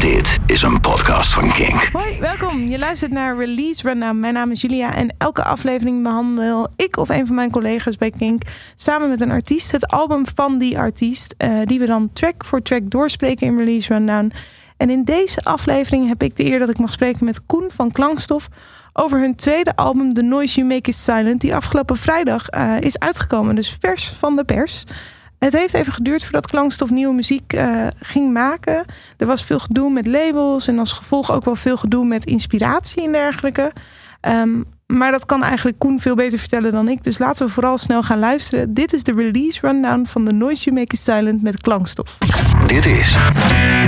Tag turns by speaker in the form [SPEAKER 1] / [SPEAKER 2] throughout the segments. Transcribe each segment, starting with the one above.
[SPEAKER 1] Dit is een podcast van Kink.
[SPEAKER 2] Hoi, welkom. Je luistert naar Release Rundown. Mijn naam is Julia en elke aflevering behandel ik of een van mijn collega's bij Kink samen met een artiest het album van die artiest, eh, die we dan track voor track doorspreken in Release Rundown. En in deze aflevering heb ik de eer dat ik mag spreken met Koen van Klankstof over hun tweede album The Noise You Make Is Silent, die afgelopen vrijdag eh, is uitgekomen. Dus vers van de pers. Het heeft even geduurd voordat Klankstof nieuwe muziek uh, ging maken. Er was veel gedoe met labels en als gevolg ook wel veel gedoe met inspiratie en dergelijke. Um, maar dat kan eigenlijk Koen veel beter vertellen dan ik. Dus laten we vooral snel gaan luisteren. Dit is de release rundown van The Noise You Make Is Silent met Klankstof.
[SPEAKER 1] Dit is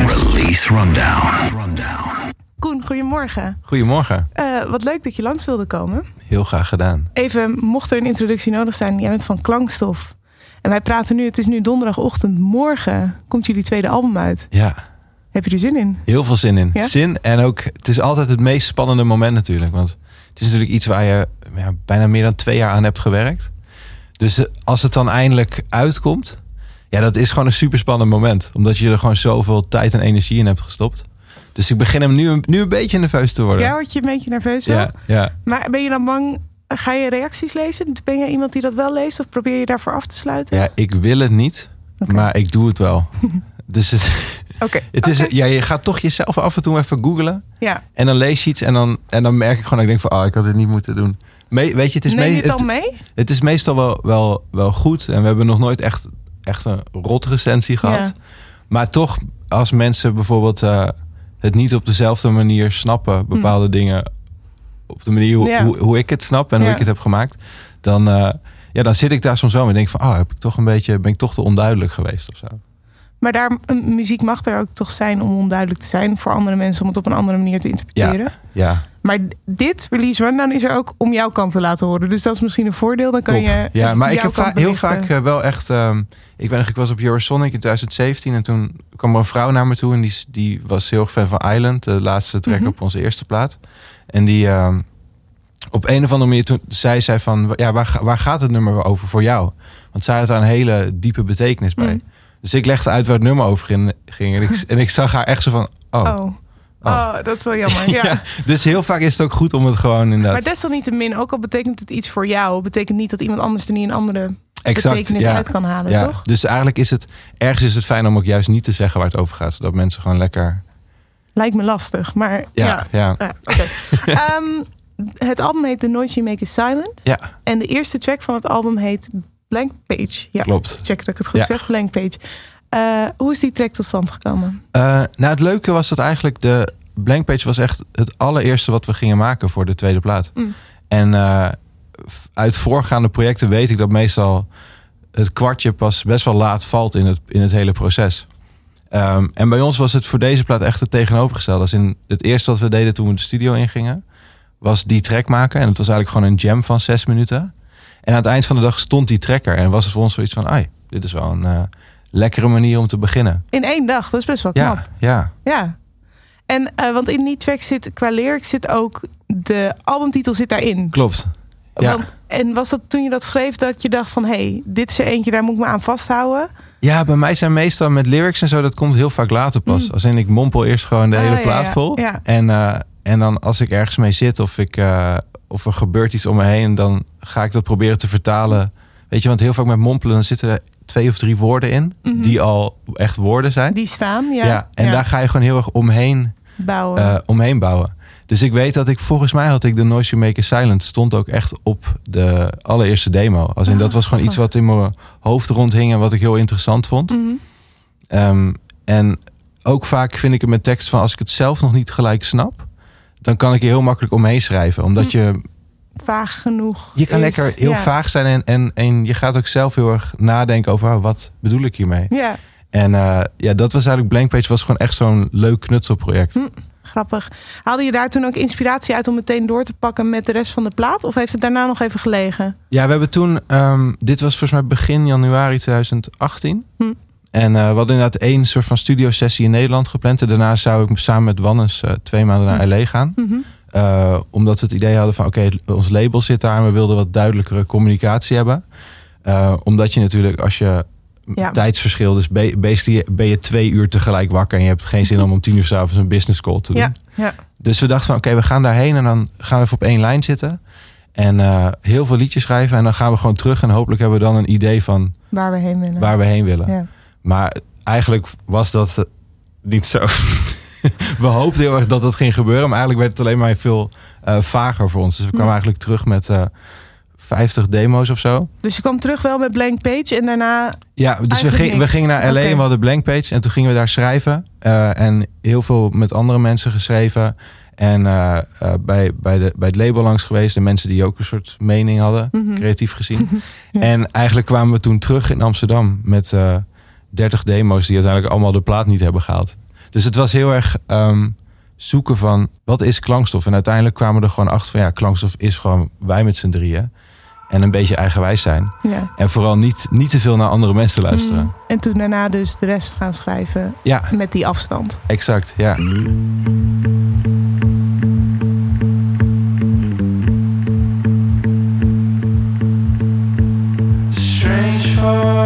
[SPEAKER 1] Release Rundown. rundown.
[SPEAKER 2] Koen, goedemorgen.
[SPEAKER 3] Goedemorgen.
[SPEAKER 2] Uh, wat leuk dat je langs wilde komen.
[SPEAKER 3] Heel graag gedaan.
[SPEAKER 2] Even, mocht er een introductie nodig zijn, jij bent van Klankstof. En wij praten nu, het is nu donderdagochtend. Morgen komt jullie tweede album uit.
[SPEAKER 3] Ja.
[SPEAKER 2] Heb je er zin in?
[SPEAKER 3] Heel veel zin in. Ja? Zin en ook, het is altijd het meest spannende moment natuurlijk. Want het is natuurlijk iets waar je ja, bijna meer dan twee jaar aan hebt gewerkt. Dus eh, als het dan eindelijk uitkomt, ja, dat is gewoon een super spannend moment. Omdat je er gewoon zoveel tijd en energie in hebt gestopt. Dus ik begin hem nu, nu een beetje nerveus te worden.
[SPEAKER 2] Ja, word je een beetje nerveus?
[SPEAKER 3] Ja, ja.
[SPEAKER 2] Maar ben je dan bang Ga je reacties lezen? Ben je iemand die dat wel leest of probeer je daarvoor af te sluiten?
[SPEAKER 3] Ja, ik wil het niet, maar ik doe het wel. dus het,
[SPEAKER 2] okay.
[SPEAKER 3] het is, ja, je gaat toch jezelf af en toe even googlen.
[SPEAKER 2] Ja.
[SPEAKER 3] En dan lees je iets en dan, en dan merk ik gewoon, ik denk van, ah, oh, ik had dit niet moeten doen. weet je, het is
[SPEAKER 2] Neem je het
[SPEAKER 3] al
[SPEAKER 2] mee?
[SPEAKER 3] Het, is meestal wel, wel, wel goed en we hebben nog nooit echt, echt een rot recensie gehad. Ja. Maar toch, als mensen bijvoorbeeld uh, het niet op dezelfde manier snappen, bepaalde mm. dingen op de manier hoe, hoe, hoe, ik het snap en hoe ik het heb gemaakt, dan, uh, ja, dan zit ik daar soms zo en denk van, oh, heb ik toch een beetje, ben ik toch te onduidelijk geweest of zo.
[SPEAKER 2] Maar daar, muziek mag er ook toch zijn om onduidelijk te zijn voor andere mensen, om het op een andere manier te interpreteren.
[SPEAKER 3] Ja, ja.
[SPEAKER 2] Maar dit release rundown is er ook om jouw kant te laten horen. Dus dat is misschien een voordeel. Dan kan
[SPEAKER 3] Top.
[SPEAKER 2] je.
[SPEAKER 3] Ja, maar ik heb va heel vaak uh, wel echt. Um, ik, ben, ik was op Eurosonic in 2017 en toen kwam er een vrouw naar me toe en die, die was heel erg fan van Island, de laatste track mm -hmm. op onze eerste plaat. En die, um, op een of andere manier toen zei zij van, ja, waar, waar gaat het nummer over voor jou? Want zij had daar een hele diepe betekenis bij. Mm. Dus ik legde uit waar het nummer over ging. En ik, en ik zag haar echt zo van, oh.
[SPEAKER 2] oh. oh. Oh, dat is wel jammer. Ja. ja.
[SPEAKER 3] dus heel vaak is het ook goed om het gewoon inderdaad...
[SPEAKER 2] Maar desalniettemin, ook al betekent het iets voor jou... betekent niet dat iemand anders er niet een andere exact, betekenis
[SPEAKER 3] ja.
[SPEAKER 2] uit kan halen,
[SPEAKER 3] ja.
[SPEAKER 2] toch?
[SPEAKER 3] Dus eigenlijk is het... Ergens is het fijn om ook juist niet te zeggen waar het over gaat. Zodat mensen gewoon lekker...
[SPEAKER 2] Lijkt me lastig, maar
[SPEAKER 3] ja.
[SPEAKER 2] ja. ja. Um, het album heet The Noise You Make Is Silent.
[SPEAKER 3] Ja.
[SPEAKER 2] En de eerste track van het album heet Blank Page. Ja,
[SPEAKER 3] Klopt.
[SPEAKER 2] Check dat ik het goed zeg. Blank Page. Uh, hoe is die track tot stand gekomen?
[SPEAKER 3] Uh, nou, het leuke was dat eigenlijk de Blank Page was echt het allereerste wat we gingen maken voor de tweede plaat.
[SPEAKER 2] Mm.
[SPEAKER 3] En uh, uit voorgaande projecten weet ik dat meestal het kwartje pas best wel laat valt in het, in het hele proces. Um, en bij ons was het voor deze plaat echt het tegenovergestelde. Als in het eerste wat we deden toen we de studio ingingen, was die track maken. En het was eigenlijk gewoon een jam van zes minuten. En aan het eind van de dag stond die tracker. En was het voor ons zoiets van, ai, dit is wel een uh, lekkere manier om te beginnen.
[SPEAKER 2] In één dag, dat is best wel knap.
[SPEAKER 3] Ja, ja.
[SPEAKER 2] ja. En uh, want in die track zit, qua lyrics zit ook, de albumtitel zit daarin.
[SPEAKER 3] Klopt. Ja.
[SPEAKER 2] Want, en was dat toen je dat schreef dat je dacht van, hé, hey, dit is er eentje, daar moet ik me aan vasthouden?
[SPEAKER 3] Ja, bij mij zijn meestal met lyrics en zo, dat komt heel vaak later pas. Mm. Als in ik mompel eerst gewoon de
[SPEAKER 2] Ah,
[SPEAKER 3] hele plaat
[SPEAKER 2] ja,
[SPEAKER 3] vol.
[SPEAKER 2] ja.
[SPEAKER 3] En, uh, en dan als ik ergens mee zit of, ik, uh, of er gebeurt iets om me heen, dan ga ik dat proberen te vertalen. Weet je, want heel vaak met mompelen, dan zitten er twee of drie woorden in,
[SPEAKER 2] Mm -hmm.
[SPEAKER 3] die al echt woorden zijn.
[SPEAKER 2] Die staan, ja.
[SPEAKER 3] en
[SPEAKER 2] ja.
[SPEAKER 3] daar ga je gewoon heel erg omheen
[SPEAKER 2] bouwen.
[SPEAKER 3] Uh, omheen bouwen. Dus ik weet dat ik volgens mij had ik de Noise You Make Silent stond ook echt op de allereerste demo. Als in,
[SPEAKER 2] Ah,
[SPEAKER 3] dat was gewoon iets wat in mijn hoofd rondhing en wat ik heel interessant vond.
[SPEAKER 2] Mm -hmm.
[SPEAKER 3] um, en ook vaak vind ik het met tekst van als ik het zelf nog niet gelijk snap, dan kan ik er heel makkelijk omheen schrijven. Omdat je.
[SPEAKER 2] Vaag genoeg.
[SPEAKER 3] Je kan
[SPEAKER 2] is,
[SPEAKER 3] lekker heel
[SPEAKER 2] ja.
[SPEAKER 3] vaag zijn en, en, en je gaat ook zelf heel erg nadenken over oh, wat bedoel ik hiermee.
[SPEAKER 2] Ja.
[SPEAKER 3] En uh, ja, dat was eigenlijk Blank Page was gewoon echt zo'n leuk knutselproject.
[SPEAKER 2] Hm, grappig. Haalde je daar toen ook inspiratie uit om meteen door te pakken met de rest van de plaat? Of heeft het daarna nog even gelegen?
[SPEAKER 3] Ja, we hebben toen, um, dit was volgens mij begin januari 2018.
[SPEAKER 2] Hm.
[SPEAKER 3] En uh, we hadden inderdaad één soort van studio sessie in Nederland gepland. En daarna zou ik samen met Wannes uh, twee maanden naar LA gaan.
[SPEAKER 2] Mm -hmm.
[SPEAKER 3] uh, omdat we het idee hadden van oké, okay, ons label zit daar en we wilden wat duidelijkere communicatie hebben. omdat je natuurlijk als je
[SPEAKER 2] Ja.
[SPEAKER 3] tijdsverschil. Dus ben, ben, ben je twee uur tegelijk wakker en je hebt geen zin om om tien uur s'avonds een business call te doen.
[SPEAKER 2] Ja, ja.
[SPEAKER 3] Dus we dachten van oké, we gaan daarheen en dan gaan we even op één lijn zitten. En eh, heel veel liedjes schrijven. En dan gaan we gewoon terug. En hopelijk hebben we dan een idee van
[SPEAKER 2] Waar we heen willen.
[SPEAKER 3] waar we heen willen.
[SPEAKER 2] Ja.
[SPEAKER 3] Maar eigenlijk was dat eh, niet zo. we hoopten heel erg dat dat ging gebeuren. Maar eigenlijk werd het alleen maar veel eh, vager voor ons. Dus we kwamen eigenlijk terug met 50 demo's of zo.
[SPEAKER 2] Dus je kwam terug wel met blank page en daarna...
[SPEAKER 3] Ja, dus we, ging, we gingen naar LA en we hadden blank page. En toen gingen we daar schrijven. Eh, en heel veel met andere mensen geschreven. En eh, eh, bij, bij, de, bij het label langs geweest. De mensen die ook een soort mening hadden,
[SPEAKER 2] Mhm.
[SPEAKER 3] creatief gezien.
[SPEAKER 2] Ja.
[SPEAKER 3] En eigenlijk kwamen we toen terug in Amsterdam met eh 30 demo's die uiteindelijk allemaal de plaat niet hebben gehaald. Dus het was heel erg ehm, zoeken van wat is klankstof. En uiteindelijk kwamen we er gewoon achter van ja, klankstof is gewoon wij met z'n drieën. En een beetje eigenwijs zijn.
[SPEAKER 2] Ja.
[SPEAKER 3] En vooral niet, niet te veel naar andere mensen luisteren.
[SPEAKER 2] Mm. En toen daarna dus de rest gaan schrijven
[SPEAKER 3] Ja,
[SPEAKER 2] met die afstand.
[SPEAKER 3] exact. Ja.
[SPEAKER 4] Strange folks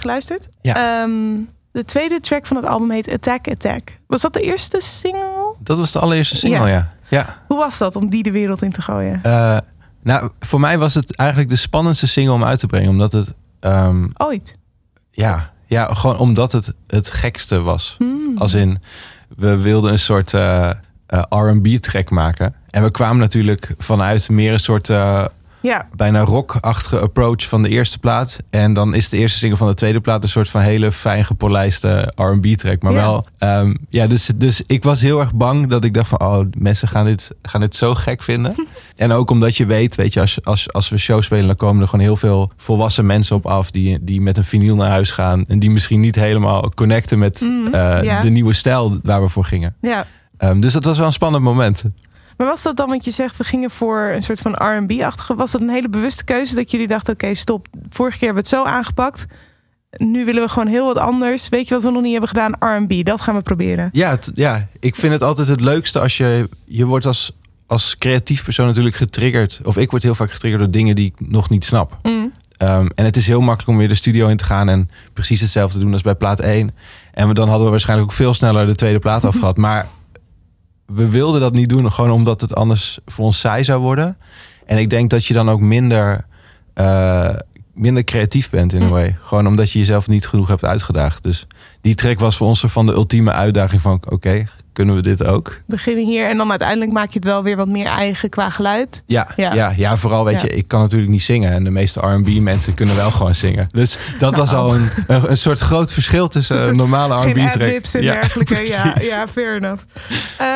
[SPEAKER 2] geluisterd.
[SPEAKER 3] Ja.
[SPEAKER 2] Ehm, de tweede track van het album heet Attack Attack. Was dat de eerste single?
[SPEAKER 3] Dat was de allereerste single, ja. ja.
[SPEAKER 2] Hoe was dat om die de wereld in te gooien?
[SPEAKER 3] Eh, nou, voor mij was het eigenlijk de spannendste single om uit te brengen. Omdat het, ehm,
[SPEAKER 2] Ooit.
[SPEAKER 3] ja, Ja, gewoon omdat het het gekste was.
[SPEAKER 2] Hmm.
[SPEAKER 3] Als in, we wilden een soort eh, eh, R&B-track maken. En we kwamen natuurlijk vanuit meer een soort
[SPEAKER 2] Ja,
[SPEAKER 3] bijna rock-achtige approach van de eerste plaat. En dan is de eerste single van de tweede plaat een soort van hele fijn gepolijste R&B-track. Maar
[SPEAKER 2] Ja.
[SPEAKER 3] wel, ehm, ja, dus, dus ik was heel erg bang dat ik dacht van, oh, mensen gaan dit, gaan dit zo gek vinden. en ook omdat je weet, weet je, als, als, als we show spelen, dan komen er gewoon heel veel volwassen mensen op af die, die met een vinyl naar huis gaan. En die misschien niet helemaal connecten met
[SPEAKER 2] Mhm,
[SPEAKER 3] eh, de nieuwe stijl waar we voor gingen.
[SPEAKER 2] ja.
[SPEAKER 3] Ehm, dus dat was wel een spannend moment.
[SPEAKER 2] Maar was dat dan, want je zegt we gingen voor een soort van R&B-achtige, was dat een hele bewuste keuze dat jullie dachten, oké, stop, vorige keer hebben we het zo aangepakt, nu willen we gewoon heel wat anders. Weet je wat we nog niet hebben gedaan? R&B, dat gaan we proberen.
[SPEAKER 3] Ja, ja, ik vind het altijd het leukste als je... Je wordt als, als creatief persoon natuurlijk getriggerd. Of ik word heel vaak getriggerd door dingen die ik nog niet snap.
[SPEAKER 2] Mm.
[SPEAKER 3] Ehm, en het is heel makkelijk om weer de studio in te gaan... en precies hetzelfde te doen als bij plaat 1. En we, dan hadden we waarschijnlijk ook veel sneller de tweede plaat afgehad. Maar we wilden dat niet doen, gewoon omdat het anders voor ons saai zou worden. En ik denk dat je dan ook minder, eh, minder creatief bent in een
[SPEAKER 2] Mm.
[SPEAKER 3] way. Gewoon omdat je jezelf niet genoeg hebt uitgedaagd. Dus die track was voor ons van de ultieme uitdaging van... oké, kunnen we dit ook?
[SPEAKER 2] Beginnen hier en dan uiteindelijk maak je het wel weer wat meer eigen qua geluid.
[SPEAKER 3] Ja,
[SPEAKER 2] Ja.
[SPEAKER 3] ja. ja, vooral weet
[SPEAKER 2] Ja.
[SPEAKER 3] je, ik kan natuurlijk niet zingen. En de meeste R&B mensen kunnen wel gewoon zingen. Dus dat was
[SPEAKER 2] Nou.
[SPEAKER 3] al een, een, een soort groot verschil tussen een normale R&B track.
[SPEAKER 2] en dergelijke. Ja,
[SPEAKER 3] precies.
[SPEAKER 2] ja, fair enough. Eh,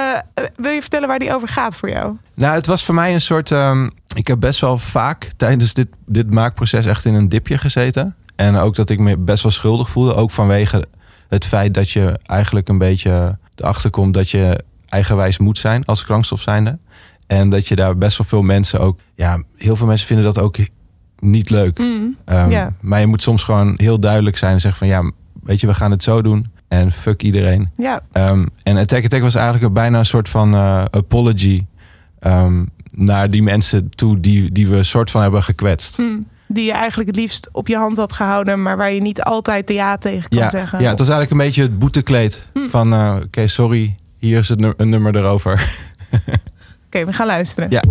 [SPEAKER 2] wil je vertellen waar die over gaat voor jou?
[SPEAKER 3] Nou, het was voor mij een soort. ehm, ik heb best wel vaak tijdens dit, dit maakproces echt in een dipje gezeten. En ook dat ik me best wel schuldig voelde. Ook vanwege het feit dat je eigenlijk een beetje erachter komt dat je eigenwijs moet zijn als klankstof zijnde. En dat je daar best wel veel mensen ook. Ja, heel veel mensen vinden dat ook niet leuk.
[SPEAKER 2] Mm.
[SPEAKER 3] Ehm. Maar je moet soms gewoon heel duidelijk zijn en zeggen van ja, weet je, we gaan het zo doen. En fuck iedereen.
[SPEAKER 2] Ja,
[SPEAKER 3] Ehm, en Attack Attack was eigenlijk een, bijna een soort van eh, apology ehm, naar die mensen toe die, die we soort van hebben gekwetst.
[SPEAKER 2] mm. Die je eigenlijk het liefst op je hand had gehouden, maar waar je niet altijd de ja tegen kan
[SPEAKER 3] Ja,
[SPEAKER 2] zeggen.
[SPEAKER 3] ja, het was eigenlijk een beetje het boetekleed
[SPEAKER 2] Hm.
[SPEAKER 3] van eh, oké, sorry, hier is het een nummer erover.
[SPEAKER 2] Oké, we gaan luisteren.
[SPEAKER 3] Ja.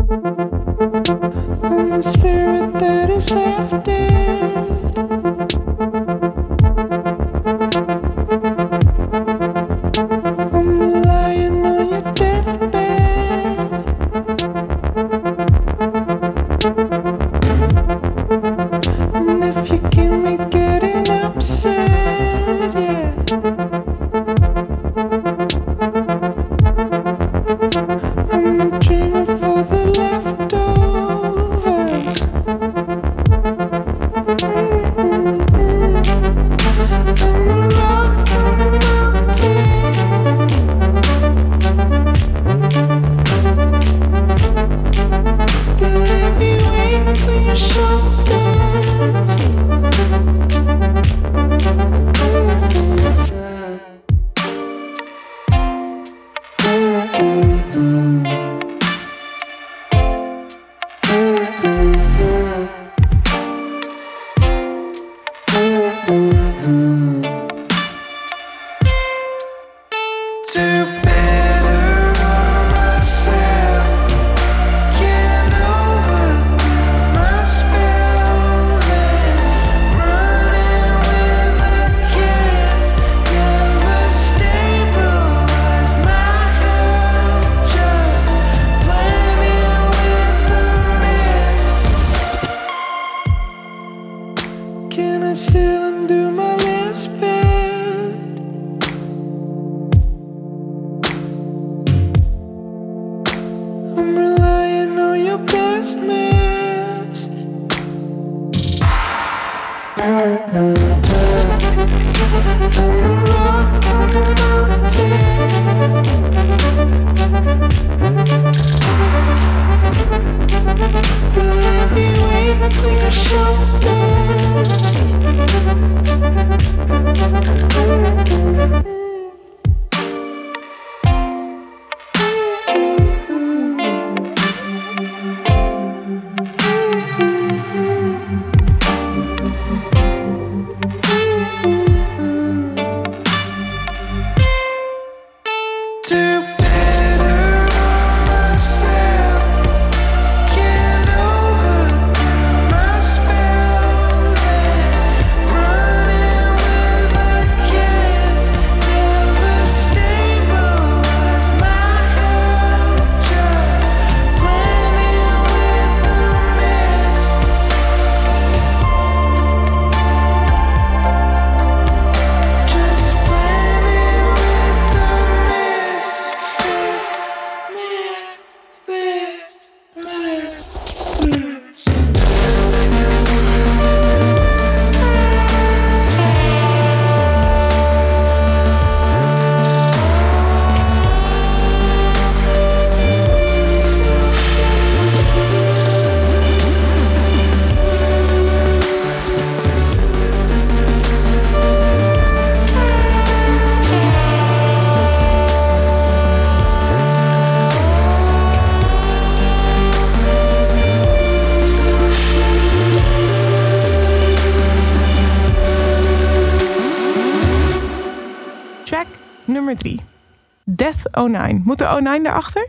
[SPEAKER 2] O9. Moet er O9 erachter?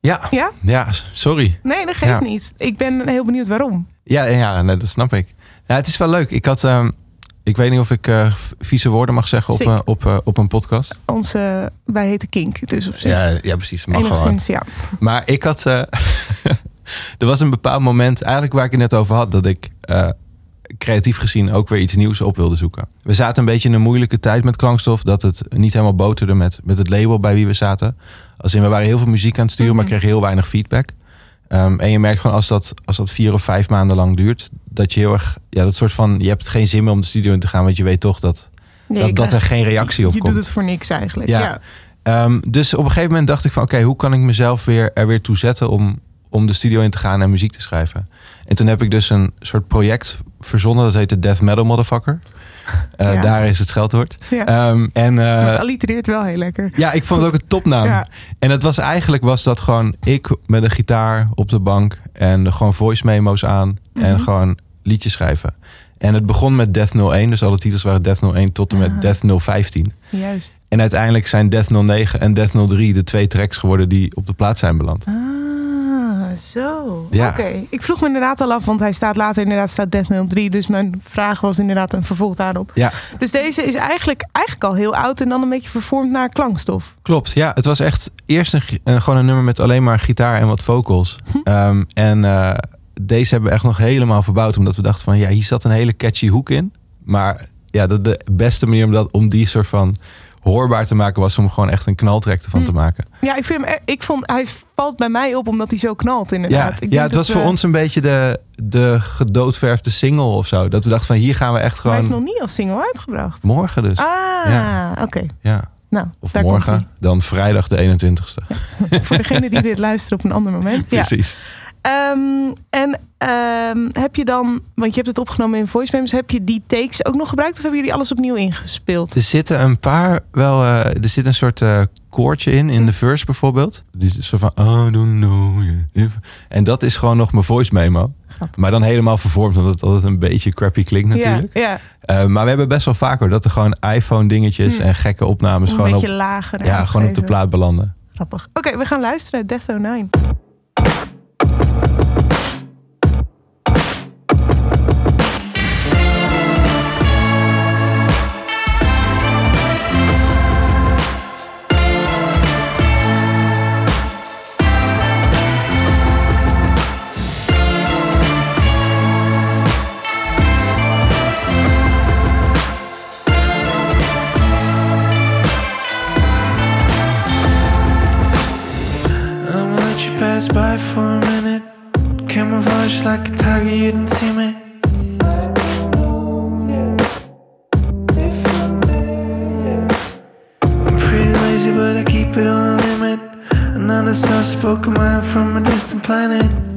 [SPEAKER 3] Ja.
[SPEAKER 2] ja.
[SPEAKER 3] Ja? sorry.
[SPEAKER 2] Nee, dat geeft niet. Ik ben heel benieuwd waarom.
[SPEAKER 3] Ja, ja nee, dat snap ik. Ja, het is wel leuk. Ik had... Ehm, ik weet niet of ik eh, vieze woorden mag zeggen op, eh, op, eh, op een podcast.
[SPEAKER 2] Onze, wij heten Kink, dus op zich.
[SPEAKER 3] Ja, ja precies. Mag
[SPEAKER 2] ja.
[SPEAKER 3] Maar ik had... er was een bepaald moment, eigenlijk waar ik het net over had, dat ik creatief gezien ook weer iets nieuws op wilde zoeken. We zaten een beetje in een moeilijke tijd met klankstof, dat het niet helemaal boterde met, met het label bij wie we zaten. Als in, we waren heel veel muziek aan het sturen, maar
[SPEAKER 2] Mhm.
[SPEAKER 3] kregen heel weinig feedback. Ehm, en je merkt gewoon als dat, als dat vier of vijf maanden lang duurt, dat je heel erg, ja, dat soort van, je hebt geen zin meer om de studio in te gaan, want je weet toch dat,
[SPEAKER 2] Nee,
[SPEAKER 3] dat,
[SPEAKER 2] je
[SPEAKER 3] dat er geen reactie op
[SPEAKER 2] Je
[SPEAKER 3] komt.
[SPEAKER 2] doet het voor niks eigenlijk.
[SPEAKER 3] Ja.
[SPEAKER 2] Ja.
[SPEAKER 3] Ehm, dus op een gegeven moment dacht ik van oké, hoe kan ik mezelf weer er weer toe zetten om, om de studio in te gaan en muziek te schrijven. En toen heb ik dus een soort project verzonnen, dat heette Death Metal Motherfucker. Eh,
[SPEAKER 2] Ja.
[SPEAKER 3] Daar is het scheldwoord.
[SPEAKER 2] Ja.
[SPEAKER 3] Ehm, en
[SPEAKER 2] Maar het allitereert wel heel lekker.
[SPEAKER 3] ja, ik vond het ook een topnaam.
[SPEAKER 2] Ja.
[SPEAKER 3] En het was eigenlijk was dat gewoon ik met een gitaar op de bank en gewoon voice memo's aan en
[SPEAKER 2] Mhm.
[SPEAKER 3] gewoon liedjes schrijven. En het begon met Death 01, dus alle titels waren Death 01 tot en met
[SPEAKER 2] Ah.
[SPEAKER 3] Death 015.
[SPEAKER 2] Juist.
[SPEAKER 3] En uiteindelijk zijn Death 09 en Death 03 de twee tracks geworden die op de plaat zijn beland.
[SPEAKER 2] Ah, zo.
[SPEAKER 3] Ja.
[SPEAKER 2] Oké. Ik vroeg me inderdaad al af, want hij staat later inderdaad staat Death 03. Dus mijn vraag was inderdaad een vervolg daarop.
[SPEAKER 3] Ja,
[SPEAKER 2] Dus deze is eigenlijk, eigenlijk al heel oud en dan een beetje vervormd naar klankstof.
[SPEAKER 3] klopt. Ja, het was echt eerst een- gewoon een nummer met alleen maar gitaar en wat vocals.
[SPEAKER 2] Hm.
[SPEAKER 3] Ehm, en eh, deze hebben we echt nog helemaal verbouwd. Omdat we dachten van ja, hier zat een hele catchy hoek in. Maar ja, de, de beste manier om, dat, om die soort van hoorbaar te maken was om gewoon echt een knaltrack ervan
[SPEAKER 2] Hm.
[SPEAKER 3] te maken.
[SPEAKER 2] Ja, ik vind hem, e- ik vond, hij valt bij mij op omdat hij zo knalt inderdaad.
[SPEAKER 3] Ja,
[SPEAKER 2] Ik
[SPEAKER 3] ja, het was voor ons een beetje de, de gedoodverfde single of zo. Dat we dachten van hier gaan we echt
[SPEAKER 2] Maar hij is
[SPEAKER 3] gewoon
[SPEAKER 2] nog niet als single uitgebracht.
[SPEAKER 3] morgen dus.
[SPEAKER 2] Ah,
[SPEAKER 3] Ja.
[SPEAKER 2] oké.
[SPEAKER 3] Ja.
[SPEAKER 2] Nou,
[SPEAKER 3] Of
[SPEAKER 2] daar komt
[SPEAKER 3] morgen, dan vrijdag de 21ste.
[SPEAKER 2] hij. Voor degene die dit luistert op een ander moment. Ja. Ehm, en ehm, heb je dan, want je hebt het opgenomen in voice memos, heb je die takes ook nog gebruikt of hebben jullie alles opnieuw ingespeeld?
[SPEAKER 3] Er zitten een paar wel. eh, er zit een soort eh, koortje in, in de verse bijvoorbeeld. Die is zo van. I don't know. En dat is gewoon nog mijn voice memo.
[SPEAKER 2] Grappig.
[SPEAKER 3] Maar dan helemaal vervormd, omdat het altijd een beetje crappy klinkt natuurlijk.
[SPEAKER 2] Ja, ja.
[SPEAKER 3] Eh, maar we hebben best wel vaak hoor, dat er gewoon iPhone dingetjes
[SPEAKER 2] Hm.
[SPEAKER 3] en gekke opnames
[SPEAKER 2] een
[SPEAKER 3] gewoon
[SPEAKER 2] beetje
[SPEAKER 3] op,
[SPEAKER 2] lager.
[SPEAKER 3] ja, gewoon op de plaat belanden.
[SPEAKER 2] Grappig. Oké, we gaan luisteren. Death 09.
[SPEAKER 4] Let by for a minute. Camouflage like a tiger, you didn't see me. I'm pretty lazy, but I keep it on a limit. Another soft spoken mind from a distant planet.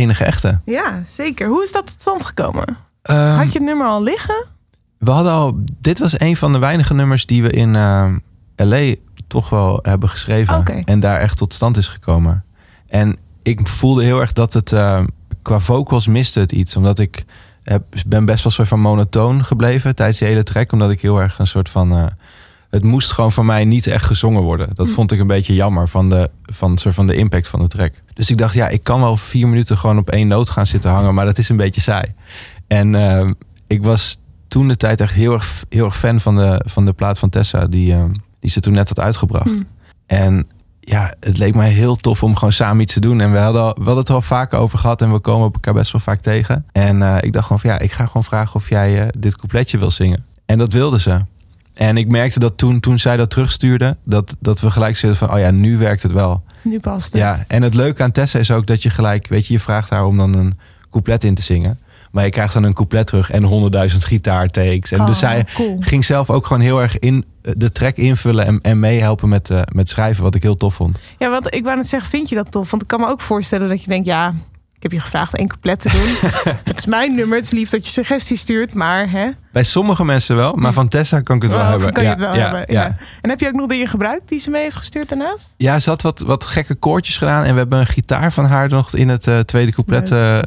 [SPEAKER 3] Enige echte.
[SPEAKER 2] Ja, zeker. Hoe is dat tot stand gekomen?
[SPEAKER 3] Ehm,
[SPEAKER 2] Had je het nummer al liggen?
[SPEAKER 3] We hadden al, dit was een van de weinige nummers die we in eh, LA toch wel hebben geschreven. En daar echt tot stand is gekomen. En ik voelde heel erg dat het eh, qua vocals miste het iets. Omdat ik heb, ben best wel soort van monotoon gebleven tijdens die hele track. Omdat ik heel erg een soort van. Het moest gewoon voor mij niet echt gezongen worden. Dat
[SPEAKER 2] Hm.
[SPEAKER 3] vond ik een beetje jammer van de, van, soort van de impact van de track. Dus ik dacht, ja, ik kan wel vier minuten gewoon op één noot gaan zitten hangen. Maar dat is een beetje saai. En eh, ik was toen de tijd echt heel erg, heel erg fan van de, van de plaat van Tessa. Die, eh, die ze toen net had uitgebracht.
[SPEAKER 2] Hm.
[SPEAKER 3] En ja, het leek mij heel tof om gewoon samen iets te doen. En we hadden, al, we hadden het er al vaker over gehad. En we komen elkaar best wel vaak tegen. En eh, ik dacht gewoon van ja, ik ga gewoon vragen of jij eh, dit coupletje wil zingen. En dat wilde ze. En ik merkte dat toen, toen zij dat terugstuurde, dat, dat we gelijk zitten van, oh ja, nu werkt het wel.
[SPEAKER 2] Nu past het.
[SPEAKER 3] Ja, en het leuke aan Tessa is ook dat je gelijk, weet je, je vraagt haar om dan een couplet in te zingen. Maar je krijgt dan een couplet terug en honderdduizend gitaartakes. En
[SPEAKER 2] Oh,
[SPEAKER 3] dus zij
[SPEAKER 2] cool.
[SPEAKER 3] ging zelf ook gewoon heel erg in eh, de track invullen en, en meehelpen met, eh, met schrijven, wat ik heel tof vond.
[SPEAKER 2] Ja, want ik wou net zeggen, vind je dat tof? Want ik kan me ook voorstellen dat je denkt, ja, ik heb je gevraagd één couplet te doen. het is mijn nummer, het is lief dat je suggesties stuurt, maar hè?
[SPEAKER 3] Bij sommige mensen wel, maar van Tessa kan ik het wel
[SPEAKER 2] Oh,
[SPEAKER 3] hebben.
[SPEAKER 2] kan je het wel
[SPEAKER 3] ja,
[SPEAKER 2] hebben?
[SPEAKER 3] Ja.
[SPEAKER 2] En heb je ook nog dingen gebruikt die ze mee is gestuurd daarnaast?
[SPEAKER 3] Ja, ze had wat, wat gekke koortjes gedaan. En we hebben een gitaar van haar nog in het eh, tweede couplet, eh, eh,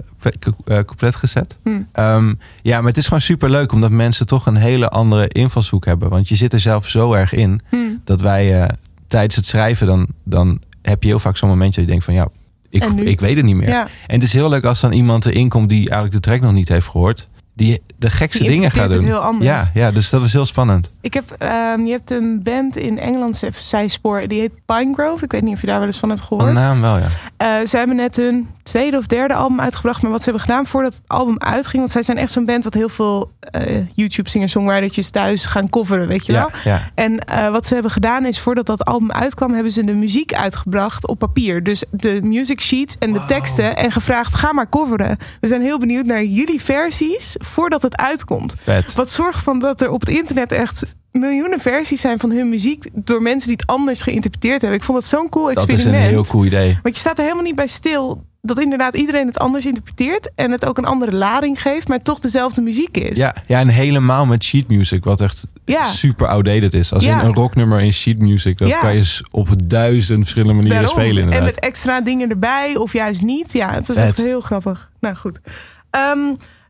[SPEAKER 3] couplet gezet.
[SPEAKER 2] Hm.
[SPEAKER 3] Ehm, ja, maar het is gewoon super leuk. Omdat mensen toch een hele andere invalshoek hebben. Want je zit er zelf zo erg in.
[SPEAKER 2] Hm.
[SPEAKER 3] Dat wij tijdens het schrijven, dan, dan heb je heel vaak zo'n momentje dat je denkt van ja, ik, ik weet het niet meer.
[SPEAKER 2] Ja,
[SPEAKER 3] En het is heel leuk als dan iemand erin komt die eigenlijk de track nog niet heeft gehoord. Die de gekste
[SPEAKER 2] Die
[SPEAKER 3] dingen gaat doen.
[SPEAKER 2] het heel anders.
[SPEAKER 3] Ja, ja, dus dat was heel spannend.
[SPEAKER 2] ik heb, ehm, je hebt een band in Engeland, zijspoor, die heet Pinegrove. Ik weet niet of je daar wel eens van hebt
[SPEAKER 3] Van
[SPEAKER 2] gehoord.
[SPEAKER 3] naam wel, ja.
[SPEAKER 2] Eh, ze hebben net hun tweede of derde album uitgebracht. Maar wat ze hebben gedaan voordat het album uitging. Want zij zijn echt zo'n band wat heel veel eh, YouTube singer-songwritertjes thuis gaan coveren, weet je wel.
[SPEAKER 3] Ja, ja.
[SPEAKER 2] En eh, wat ze hebben gedaan is voordat dat album uitkwam, hebben ze de muziek uitgebracht op papier. Dus de music sheets en de teksten. En gevraagd, ga maar coveren. We zijn heel benieuwd naar jullie versies voordat het uitkomt.
[SPEAKER 3] Vet.
[SPEAKER 2] Wat zorgt van dat er op het internet echt miljoenen versies zijn van hun muziek door mensen die het anders geïnterpreteerd hebben. Ik vond het zo'n cool
[SPEAKER 3] Dat
[SPEAKER 2] experiment.
[SPEAKER 3] is een heel cool idee.
[SPEAKER 2] Want je staat er helemaal niet bij stil dat inderdaad iedereen het anders interpreteert en het ook een andere lading geeft, maar toch dezelfde muziek is.
[SPEAKER 3] Ja, ja, en helemaal met sheet music, wat echt
[SPEAKER 2] Ja.
[SPEAKER 3] super outdated is. Als
[SPEAKER 2] Ja.
[SPEAKER 3] in een rocknummer in sheet music, dat
[SPEAKER 2] Ja.
[SPEAKER 3] kan je op duizend verschillende manieren
[SPEAKER 2] Daarom.
[SPEAKER 3] spelen
[SPEAKER 2] En
[SPEAKER 3] inderdaad.
[SPEAKER 2] met extra dingen erbij of juist niet. Ja, het is echt heel grappig. Nou goed. Ehm,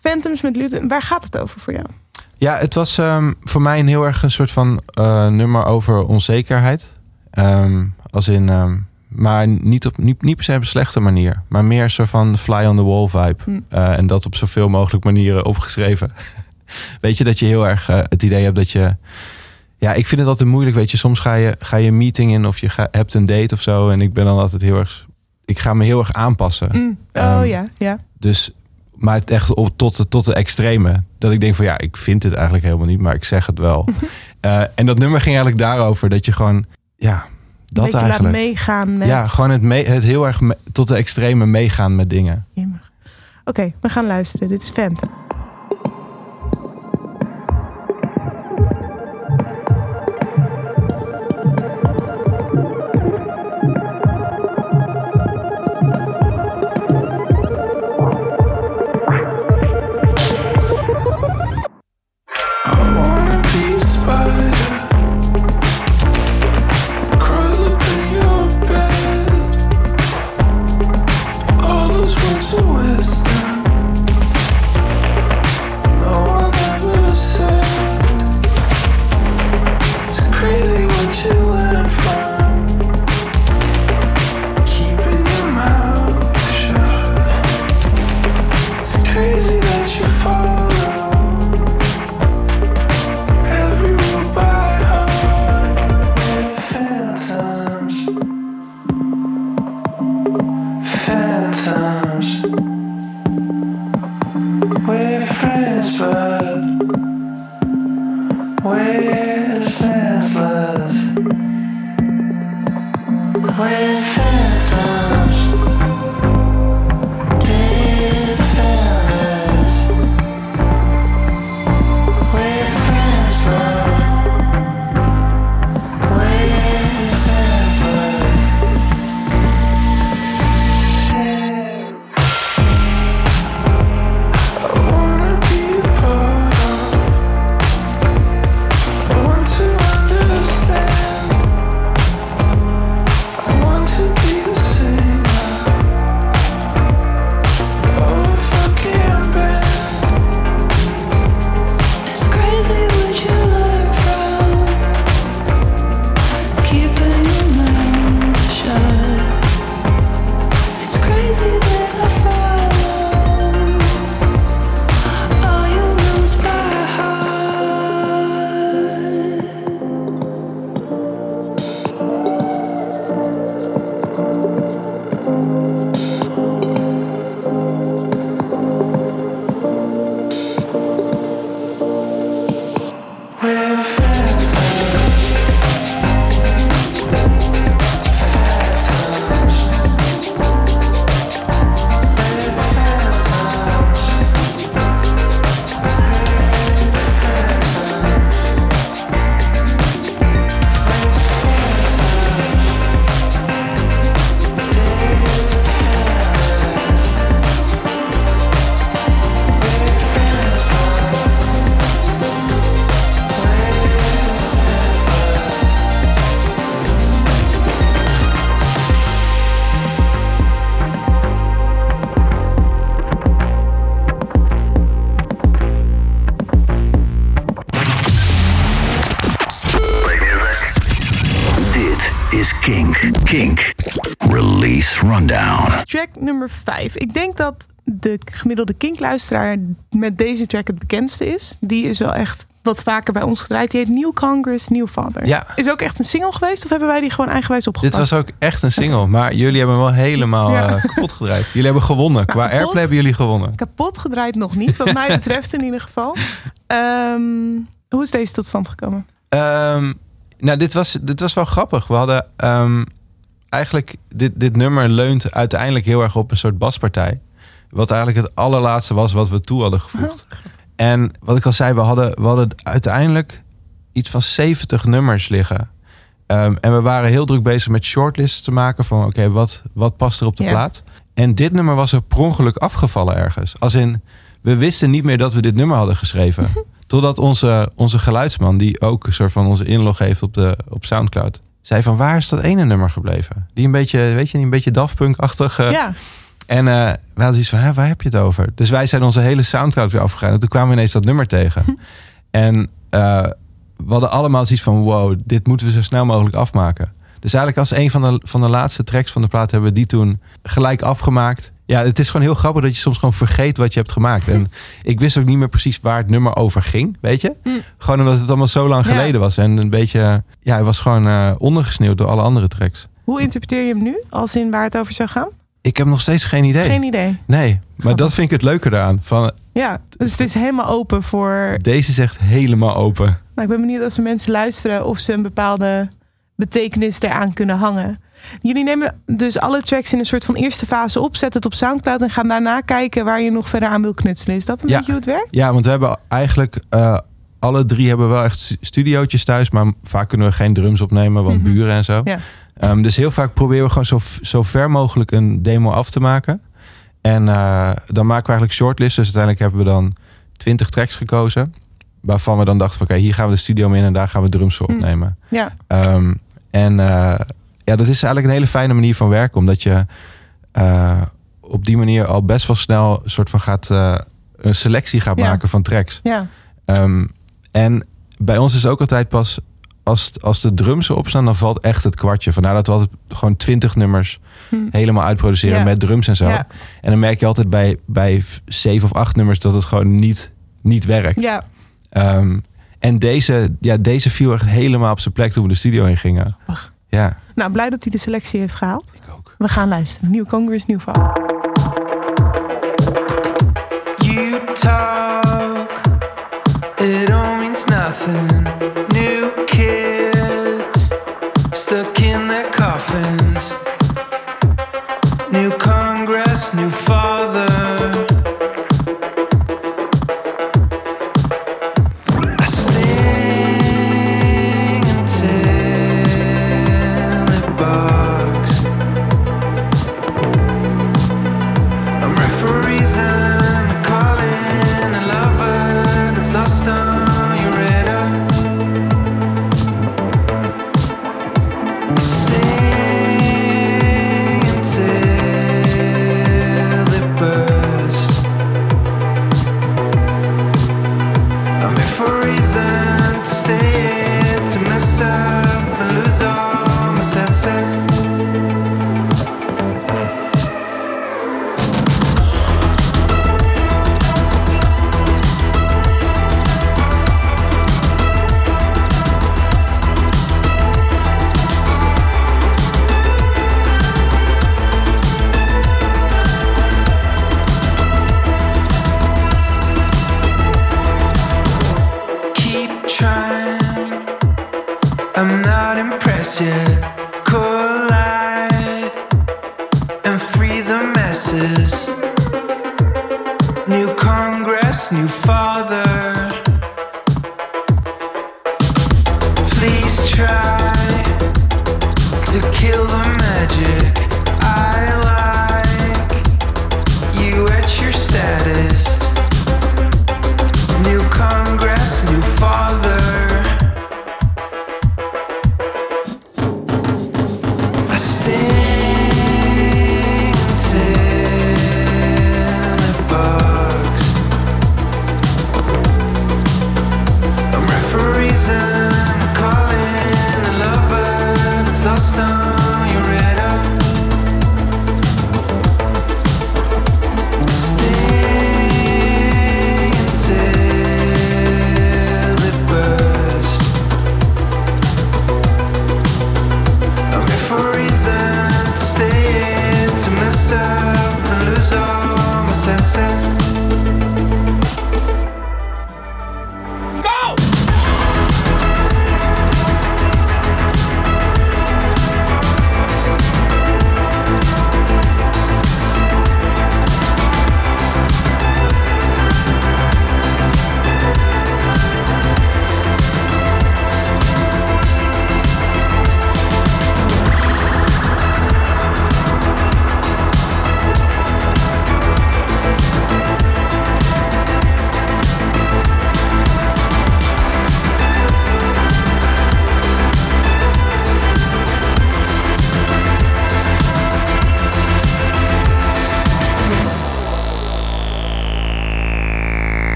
[SPEAKER 2] Phantoms met Luton, waar gaat het over voor jou?
[SPEAKER 3] Ja, het was ehm, voor mij een heel erg een soort van eh, nummer over onzekerheid. Ehm, als in, ehm, maar niet, op, niet, niet per se op een slechte manier. Maar meer een soort van fly on the wall vibe.
[SPEAKER 2] Hm.
[SPEAKER 3] Eh, en dat op zoveel mogelijk manieren opgeschreven. weet je, dat je heel erg eh, het idee hebt dat je... Ja, ik vind het altijd moeilijk, weet je. Soms ga je, ga je een meeting in of je ga, hebt een date of zo. En ik ben dan altijd heel erg... Ik ga me heel erg aanpassen.
[SPEAKER 2] Mm. Oh ja, ja.
[SPEAKER 3] Dus, maar het echt op, tot, de, tot de extreme. Dat ik denk van ja, ik vind het eigenlijk helemaal niet, maar ik zeg het wel. Eh, en dat nummer ging eigenlijk daarover dat je gewoon, ja, dat
[SPEAKER 2] beetje laat
[SPEAKER 3] eigenlijk.
[SPEAKER 2] meegaan met...
[SPEAKER 3] Ja, gewoon het, mee, het heel erg me- tot de extreme meegaan met dingen.
[SPEAKER 2] Oké, we gaan luisteren. Dit is Phantom. Dat de gemiddelde Kink-luisteraar met deze track het bekendste is. Die is wel echt wat vaker bij ons gedraaid. Die heet New Congress, New Father.
[SPEAKER 3] Ja.
[SPEAKER 2] Is ook echt een single geweest of hebben wij die gewoon eigenwijs
[SPEAKER 3] Dit
[SPEAKER 2] opgepakt?
[SPEAKER 3] was ook echt een single, maar jullie hebben hem wel helemaal
[SPEAKER 2] Ja.
[SPEAKER 3] eh, kapot gedraaid. Jullie hebben gewonnen. Qua
[SPEAKER 2] kapot?
[SPEAKER 3] airplay hebben jullie gewonnen.
[SPEAKER 2] Kapot gedraaid nog niet, wat mij betreft in ieder geval. Ehm, hoe is deze tot stand gekomen?
[SPEAKER 3] Ehm, nou, dit was, dit was wel grappig. We hadden ehm, eigenlijk... Dit, dit nummer leunt uiteindelijk heel erg op een soort baspartij. Wat eigenlijk het allerlaatste was wat we toe hadden gevoegd. En wat ik al zei, we hadden, we hadden uiteindelijk iets van 70 nummers liggen. Ehm, en we waren heel druk bezig met shortlists te maken van... oké, wat, wat past er op de plaat? En dit nummer was er per ongeluk afgevallen ergens. Als in, we wisten niet meer dat we dit nummer hadden geschreven. Totdat onze, onze geluidsman, die ook een soort van onze inlog heeft op, de, op Soundcloud... zei van, waar is dat ene nummer gebleven? Die een beetje, weet je, die een beetje Daft Punk-achtig...
[SPEAKER 2] ja,
[SPEAKER 3] en eh wij hadden zoiets van, waar heb je het over? Dus wij zijn onze hele Soundcloud weer afgegaan. En toen kwamen we ineens dat nummer tegen. en eh, we hadden allemaal zoiets van, wow, dit moeten we zo snel mogelijk afmaken. Dus eigenlijk als een van de, van de laatste tracks van de plaat hebben we die toen gelijk afgemaakt. Ja, het is gewoon heel grappig dat je soms gewoon vergeet wat je hebt gemaakt. En ik wist ook niet meer precies waar het nummer over ging, weet je?
[SPEAKER 2] Hm.
[SPEAKER 3] Gewoon omdat het allemaal zo lang
[SPEAKER 2] Ja.
[SPEAKER 3] geleden was. En een beetje, ja, het was gewoon eh, ondergesneeuwd door alle andere tracks.
[SPEAKER 2] hoe interpreteer je hem nu? Als in waar het over zou gaan?
[SPEAKER 3] Ik heb nog steeds geen idee.
[SPEAKER 2] Geen idee.
[SPEAKER 3] Nee, maar
[SPEAKER 2] Grappig.
[SPEAKER 3] dat vind ik het leuke eraan. Van,
[SPEAKER 2] Ja, dus het is helemaal open voor...
[SPEAKER 3] Deze is echt helemaal open.
[SPEAKER 2] Nou, ik ben benieuwd als er mensen luisteren of ze een bepaalde betekenis eraan kunnen hangen. Jullie nemen dus alle tracks in een soort van eerste fase op, zetten het op Soundcloud en gaan daarna kijken waar je nog verder aan wil knutselen. Is dat een
[SPEAKER 3] Ja.
[SPEAKER 2] beetje hoe het werkt?
[SPEAKER 3] Ja, want we hebben eigenlijk eh, alle drie hebben wel echt stu- studiootjes thuis, maar vaak kunnen we geen drums opnemen, want
[SPEAKER 2] Mhm.
[SPEAKER 3] buren en zo.
[SPEAKER 2] Ja.
[SPEAKER 3] Ehm, dus heel vaak proberen we gewoon zo, zo ver mogelijk een demo af te maken. En eh, dan maken we eigenlijk shortlists. Dus uiteindelijk hebben we dan 20 tracks gekozen. Waarvan we dan dachten van oké, hier gaan we de studio mee in en daar gaan we drums voor
[SPEAKER 2] Mm.
[SPEAKER 3] opnemen.
[SPEAKER 2] Ja,
[SPEAKER 3] Ehm, en eh, ja, dat is eigenlijk een hele fijne manier van werken. Omdat je eh, op die manier al best wel snel een soort van gaat een selectie gaat
[SPEAKER 2] Ja.
[SPEAKER 3] maken van tracks.
[SPEAKER 2] ja,
[SPEAKER 3] Ehm, en bij ons is ook altijd pas als, als de drums erop staan, dan valt echt het kwartje. Vandaar dat we altijd gewoon 20 nummers
[SPEAKER 2] Hm.
[SPEAKER 3] helemaal uitproduceren met drums en zo. En dan merk je altijd bij, bij zeven of acht nummers dat het gewoon niet, niet werkt.
[SPEAKER 2] ja.
[SPEAKER 3] Ehm, en deze, ja, deze viel echt helemaal op zijn plek toen we de studio in gingen. Ja,
[SPEAKER 2] Nou, blij dat hij de selectie heeft gehaald.
[SPEAKER 3] ik ook.
[SPEAKER 2] We gaan luisteren. Nieuw Congress, nieuw val.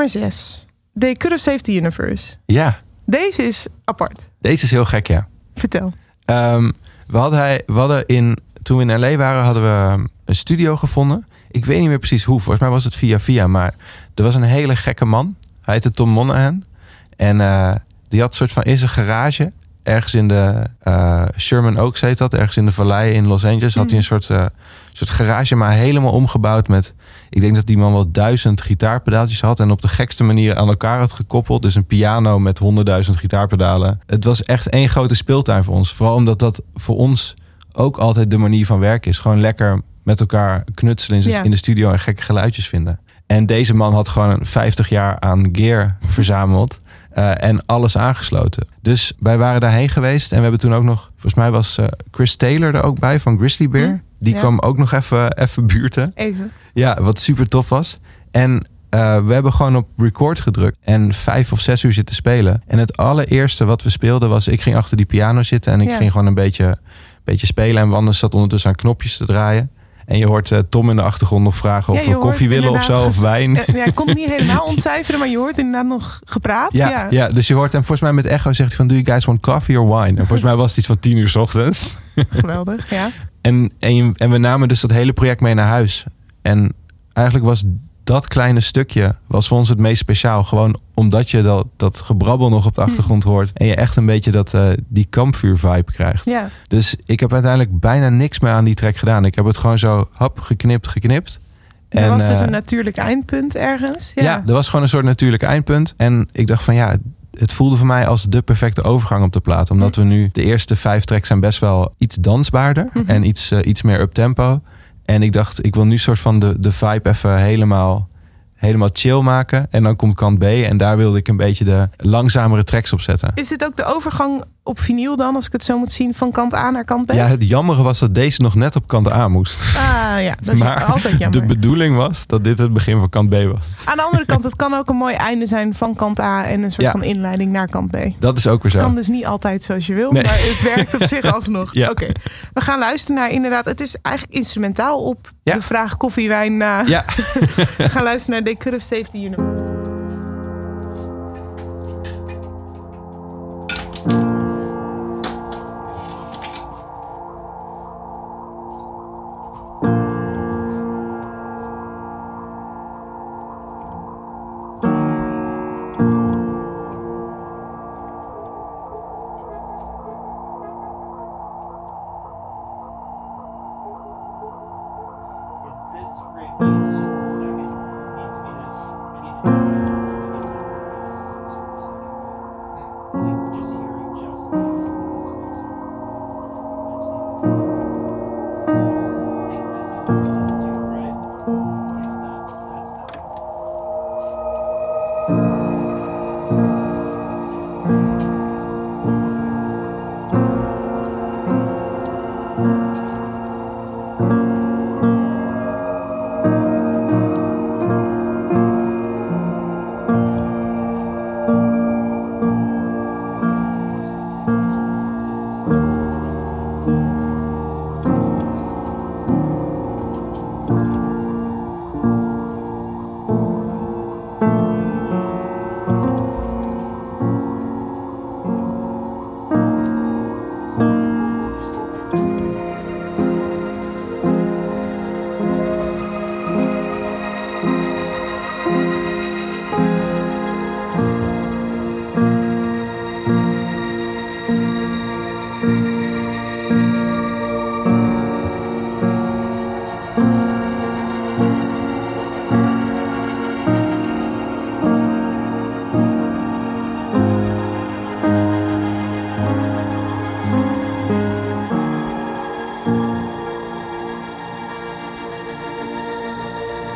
[SPEAKER 2] Nummer 6. They Could Have Saved the Universe.
[SPEAKER 3] Ja,
[SPEAKER 2] Deze is apart.
[SPEAKER 3] deze is heel gek, ja.
[SPEAKER 2] Vertel.
[SPEAKER 3] Ehm, we, hadden hij, we hadden in, toen we in L.A. waren, hadden we een studio gevonden. Ik weet niet meer precies hoe. Volgens mij was het via via. Maar er was een hele gekke man. Hij heette Tom Monahan. En eh, die had een soort van in zijn garage. Ergens in de eh, Sherman Oaks heet dat. Ergens in de vallei in Los Angeles. Had hij een soort, eh, soort garage. Maar helemaal omgebouwd met... Ik denk dat die man wel duizend gitaarpedaaltjes had. En op de gekste manier aan elkaar had gekoppeld. Dus een piano met honderdduizend gitaarpedalen. Het was echt één grote speeltuin voor ons. Vooral omdat dat voor ons ook altijd de manier van werken is. Gewoon lekker met elkaar knutselen in,
[SPEAKER 2] Ja.
[SPEAKER 3] in de studio en gekke geluidjes vinden. En deze man had gewoon een 50 jaar aan gear verzameld. Eh, en alles aangesloten. Dus wij waren daarheen geweest. En we hebben toen ook nog... Volgens mij was eh, Chris Taylor er ook bij van Grizzly Bear.
[SPEAKER 2] Hm,
[SPEAKER 3] Die
[SPEAKER 2] ja.
[SPEAKER 3] kwam ook nog even, even buurten.
[SPEAKER 2] Even.
[SPEAKER 3] Ja, wat super tof was. En eh, we hebben gewoon op record gedrukt en vijf of zes uur zitten spelen. En het allereerste wat we speelden was, ik ging achter die piano zitten en ik
[SPEAKER 2] Ja.
[SPEAKER 3] ging gewoon een beetje, beetje spelen. En Wanders zat ondertussen aan knopjes te draaien. En je hoort eh, Tom in de achtergrond nog vragen of we koffie willen of zo, of wijn.
[SPEAKER 2] Eh, ja, ik kon het niet helemaal ontcijferen, maar je hoort inderdaad nog gepraat.
[SPEAKER 3] Ja,
[SPEAKER 2] Ja,
[SPEAKER 3] ja. dus je hoort hem volgens mij met echo zegt hij van, do you guys want coffee or wine? En volgens mij was het iets van tien uur 's ochtends.
[SPEAKER 2] geweldig. Ja.
[SPEAKER 3] En, en, en we namen dus dat hele project mee naar huis. En eigenlijk was dat kleine stukje was voor ons het meest speciaal. Gewoon omdat je dat, dat gebrabbel nog op de achtergrond hoort. En je echt een beetje dat, eh, die kampvuur vibe krijgt.
[SPEAKER 2] ja.
[SPEAKER 3] Dus ik heb uiteindelijk bijna niks meer aan die track gedaan. Ik heb het gewoon zo hap geknipt, geknipt.
[SPEAKER 2] Er was dus
[SPEAKER 3] eh,
[SPEAKER 2] een natuurlijk eindpunt ergens. Ja.
[SPEAKER 3] ja. er was gewoon een soort natuurlijk eindpunt. En ik dacht van ja, het voelde voor mij als de perfecte overgang op de plaat. Omdat we nu, de eerste vijf tracks zijn best wel iets dansbaarder.
[SPEAKER 2] Mhm.
[SPEAKER 3] En iets, eh, iets meer up-tempo. En ik dacht, ik wil nu soort van de, de vibe even helemaal, helemaal chill maken. En dan komt kant B. En daar wilde ik een beetje de langzamere tracks op zetten.
[SPEAKER 2] Is dit ook de overgang op vinyl dan, als ik het zo moet zien, van kant A naar kant B?
[SPEAKER 3] Ja, het jammere was dat deze nog net op kant A moest.
[SPEAKER 2] Ah ja, dat is
[SPEAKER 3] Maar
[SPEAKER 2] altijd jammer.
[SPEAKER 3] De bedoeling was dat dit het begin van kant B was.
[SPEAKER 2] Aan de andere kant, het kan ook een mooi einde zijn van kant A en een soort
[SPEAKER 3] Ja.
[SPEAKER 2] van inleiding naar kant B.
[SPEAKER 3] Dat is ook weer zo.
[SPEAKER 2] Kan dus niet altijd zoals je wil,
[SPEAKER 3] Nee.
[SPEAKER 2] maar het werkt op zich alsnog.
[SPEAKER 3] Ja.
[SPEAKER 2] Oké, we gaan luisteren naar inderdaad, het is eigenlijk instrumentaal op
[SPEAKER 3] Ja.
[SPEAKER 2] de vraag koffie, wijn na.
[SPEAKER 3] Ja.
[SPEAKER 2] We gaan luisteren naar They Could Have Saved the Universe.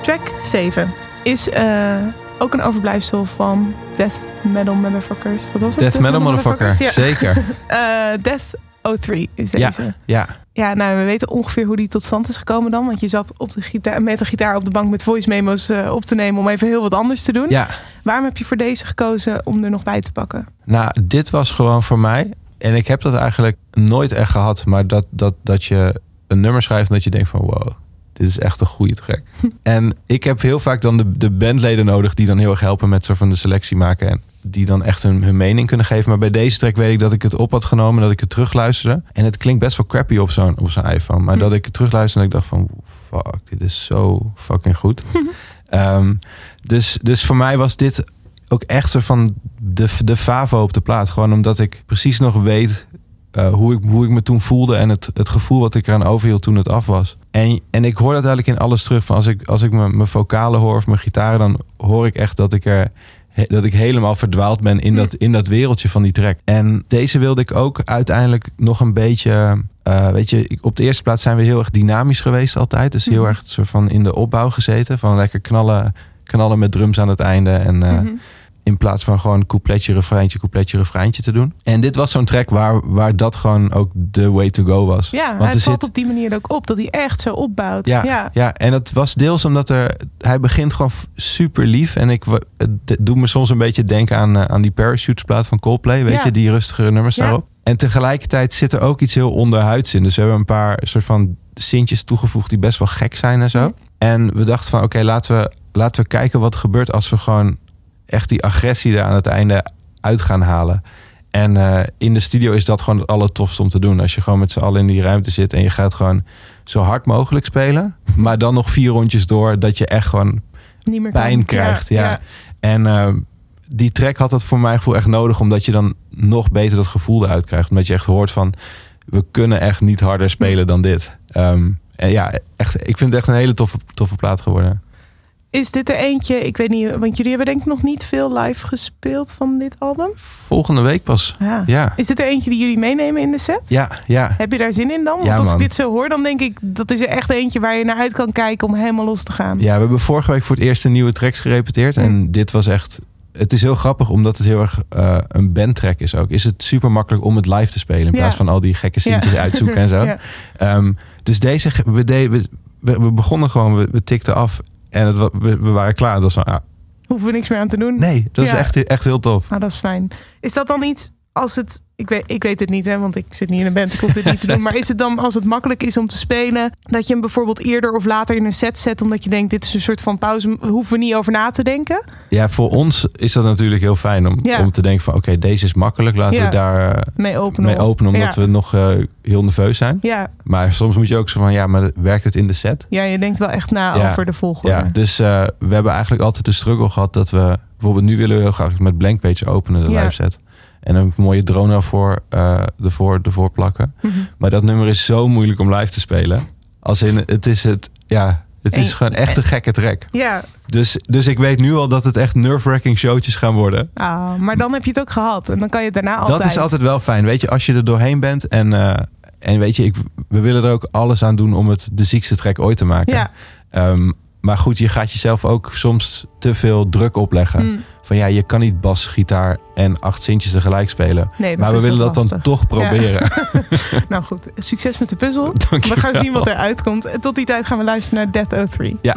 [SPEAKER 2] Track 7 is eh, ook een overblijfsel van Death Metal Motherfuckers. Wat was het?
[SPEAKER 3] Death Metal Motherfucker,
[SPEAKER 2] Ja.
[SPEAKER 3] zeker.
[SPEAKER 2] Eh, Death 03 is
[SPEAKER 3] Ja.
[SPEAKER 2] deze.
[SPEAKER 3] Ja,
[SPEAKER 2] Ja, nou, we weten ongeveer hoe die tot stand is gekomen dan. Want je zat op de gitaar, met de gitaar op de bank met voice memo's eh, op te nemen om even heel wat anders te doen.
[SPEAKER 3] ja.
[SPEAKER 2] Waarom heb je voor deze gekozen om er nog bij te pakken?
[SPEAKER 3] Nou, dit was gewoon voor mij. En ik heb dat eigenlijk nooit echt gehad. Maar dat, dat, dat je een nummer schrijft en dat je denkt van wow, dit is echt een goede track. en ik heb heel vaak dan de, de bandleden nodig die dan heel erg helpen met zo van de selectie maken. En die dan echt hun, hun mening kunnen geven. Maar bij deze track weet ik dat ik het op had genomen, dat ik het terugluisterde. En het klinkt best wel crappy op zo'n op zo'n iPhone. Maar
[SPEAKER 2] Hm.
[SPEAKER 3] dat ik het terugluisterde en ik dacht van fuck, dit is zo fucking goed. Ehm, dus, dus voor mij was dit ook echt zo van de, de favo op de plaat. Gewoon omdat ik precies nog weet eh, hoe, ik, hoe ik me toen voelde en het, het gevoel wat ik eraan overhield toen het af was. En, en ik hoor dat eigenlijk in alles terug. Van als ik, als ik mijn, mijn vocalen hoor of mijn gitaren, dan hoor ik echt dat ik er dat ik helemaal verdwaald ben in dat, in dat wereldje van die track. En deze wilde ik ook uiteindelijk nog een beetje. eh, weet je, op de eerste plaats zijn we heel erg dynamisch geweest altijd. Dus heel
[SPEAKER 2] Mhm.
[SPEAKER 3] erg soort van in de opbouw gezeten. Van lekker knallen, knallen met drums aan het einde. En eh,
[SPEAKER 2] Mhm.
[SPEAKER 3] In plaats van gewoon coupletje, refreintje, coupletje, refreintje te doen. En dit was zo'n track waar, waar dat gewoon ook de way to go was.
[SPEAKER 2] Ja,
[SPEAKER 3] Want
[SPEAKER 2] hij valt
[SPEAKER 3] zit-
[SPEAKER 2] op die manier ook op dat hij echt zo opbouwt.
[SPEAKER 3] Ja,
[SPEAKER 2] ja.
[SPEAKER 3] ja. en dat was deels omdat er... Hij begint gewoon super lief. En ik, het doet me soms een beetje denken aan, eh, aan die Parachutes-plaat van Coldplay. Weet
[SPEAKER 2] Ja.
[SPEAKER 3] je, die rustigere nummers
[SPEAKER 2] Ja.
[SPEAKER 3] daarop. En tegelijkertijd zit er ook iets heel onderhuids in. Dus we hebben een paar soort van sintjes toegevoegd die best wel gek zijn en zo. En we dachten van, oké, laten, we, laten we kijken wat er gebeurt als we gewoon echt die agressie er aan het einde uit gaan halen. En eh, in de studio is dat gewoon het allertofste om te doen. Als je gewoon met z'n allen in die ruimte zit en je gaat gewoon zo hard mogelijk spelen. Maar dan nog vier rondjes door dat je echt gewoon
[SPEAKER 2] Niet meer kan.
[SPEAKER 3] pijn krijgt. Ja. En eh, die track had dat voor mijn gevoel echt nodig. Omdat je dan nog beter dat gevoel eruit krijgt. Omdat je echt hoort van, we kunnen echt niet harder spelen dan dit. Ehm, en ja, echt, ik vind het echt een hele toffe, toffe plaat geworden.
[SPEAKER 2] Is dit er eentje, ik weet niet, want jullie hebben denk ik nog niet veel live gespeeld van dit album.
[SPEAKER 3] Volgende week pas.
[SPEAKER 2] Ja.
[SPEAKER 3] Ja,
[SPEAKER 2] Is dit er eentje die jullie meenemen in de set?
[SPEAKER 3] ja, ja.
[SPEAKER 2] Heb je daar zin in dan? Want
[SPEAKER 3] Ja,
[SPEAKER 2] als ik dit zo hoor, dan denk ik dat is er echt eentje waar je naar uit kan kijken om helemaal los te gaan.
[SPEAKER 3] Ja, we hebben vorige week voor het eerst een nieuwe tracks gerepeteerd. En dit was echt... Het is heel grappig, omdat het heel erg eh, een bandtrack is ook. Is het super makkelijk om het live te spelen. In
[SPEAKER 2] Ja.
[SPEAKER 3] plaats van al die gekke sintjes uitzoeken en zo.
[SPEAKER 2] Ja.
[SPEAKER 3] Ehm, dus deze, we, deden, we, we, we begonnen gewoon, we, we tikten af. En het, we, we waren klaar. Dat was van, ah,
[SPEAKER 2] Hoeven we niks meer aan te doen.
[SPEAKER 3] nee, dat
[SPEAKER 2] Ja.
[SPEAKER 3] is echt, echt heel tof.
[SPEAKER 2] Nou, dat is fijn. Is dat dan iets als het. Ik weet, ik weet het niet, hè, want ik zit niet in een band. Ik hoef dit niet te doen. Maar is het dan als het makkelijk is om te spelen. dat je hem bijvoorbeeld eerder of later in een set zet. omdat je denkt: dit is een soort van pauze. hoeven we niet over na te denken?
[SPEAKER 3] Ja, voor ons is dat natuurlijk heel fijn om,
[SPEAKER 2] Ja.
[SPEAKER 3] om te denken van... Oké, deze is makkelijk. Laten
[SPEAKER 2] Ja.
[SPEAKER 3] we daar eh,
[SPEAKER 2] Mee openen.
[SPEAKER 3] mee openen, omdat
[SPEAKER 2] ja.
[SPEAKER 3] we nog eh, heel nerveus zijn.
[SPEAKER 2] Ja,
[SPEAKER 3] Maar soms moet je ook zo van, ja, maar werkt het in de set?
[SPEAKER 2] ja, je denkt wel echt na
[SPEAKER 3] Ja.
[SPEAKER 2] over de volgorde.
[SPEAKER 3] Ja, dus eh, we hebben eigenlijk altijd de struggle gehad dat we... Bijvoorbeeld nu willen we heel graag met Blank Page openen, de
[SPEAKER 2] Ja.
[SPEAKER 3] live set. En een mooie drone ervoor, eh ervoor, ervoor plakken.
[SPEAKER 2] Mhm.
[SPEAKER 3] Maar dat nummer is zo moeilijk om live te spelen. Als in, het is het, ja, het is
[SPEAKER 2] En-
[SPEAKER 3] gewoon echt een gekke track.
[SPEAKER 2] Ja,
[SPEAKER 3] Dus, dus ik weet nu al dat het echt nerve-wracking showtjes gaan worden.
[SPEAKER 2] ah, maar dan heb je het ook gehad. En dan kan je het daarna altijd.
[SPEAKER 3] Dat is altijd wel fijn. Weet je, als je er doorheen bent en, eh, en weet je, ik, we willen er ook alles aan doen om het de ziekste track ooit te maken.
[SPEAKER 2] Ja.
[SPEAKER 3] Ehm, maar goed, je gaat jezelf ook soms te veel druk opleggen.
[SPEAKER 2] Hm.
[SPEAKER 3] Van ja, je kan niet bas, gitaar en acht zintjes tegelijk spelen.
[SPEAKER 2] Nee,
[SPEAKER 3] maar we willen dat dan toch proberen.
[SPEAKER 2] Nou goed, succes met de puzzel.
[SPEAKER 3] Dank
[SPEAKER 2] We gaan zien wat eruit komt. Tot die tijd gaan we luisteren naar Death 03.
[SPEAKER 3] Ja.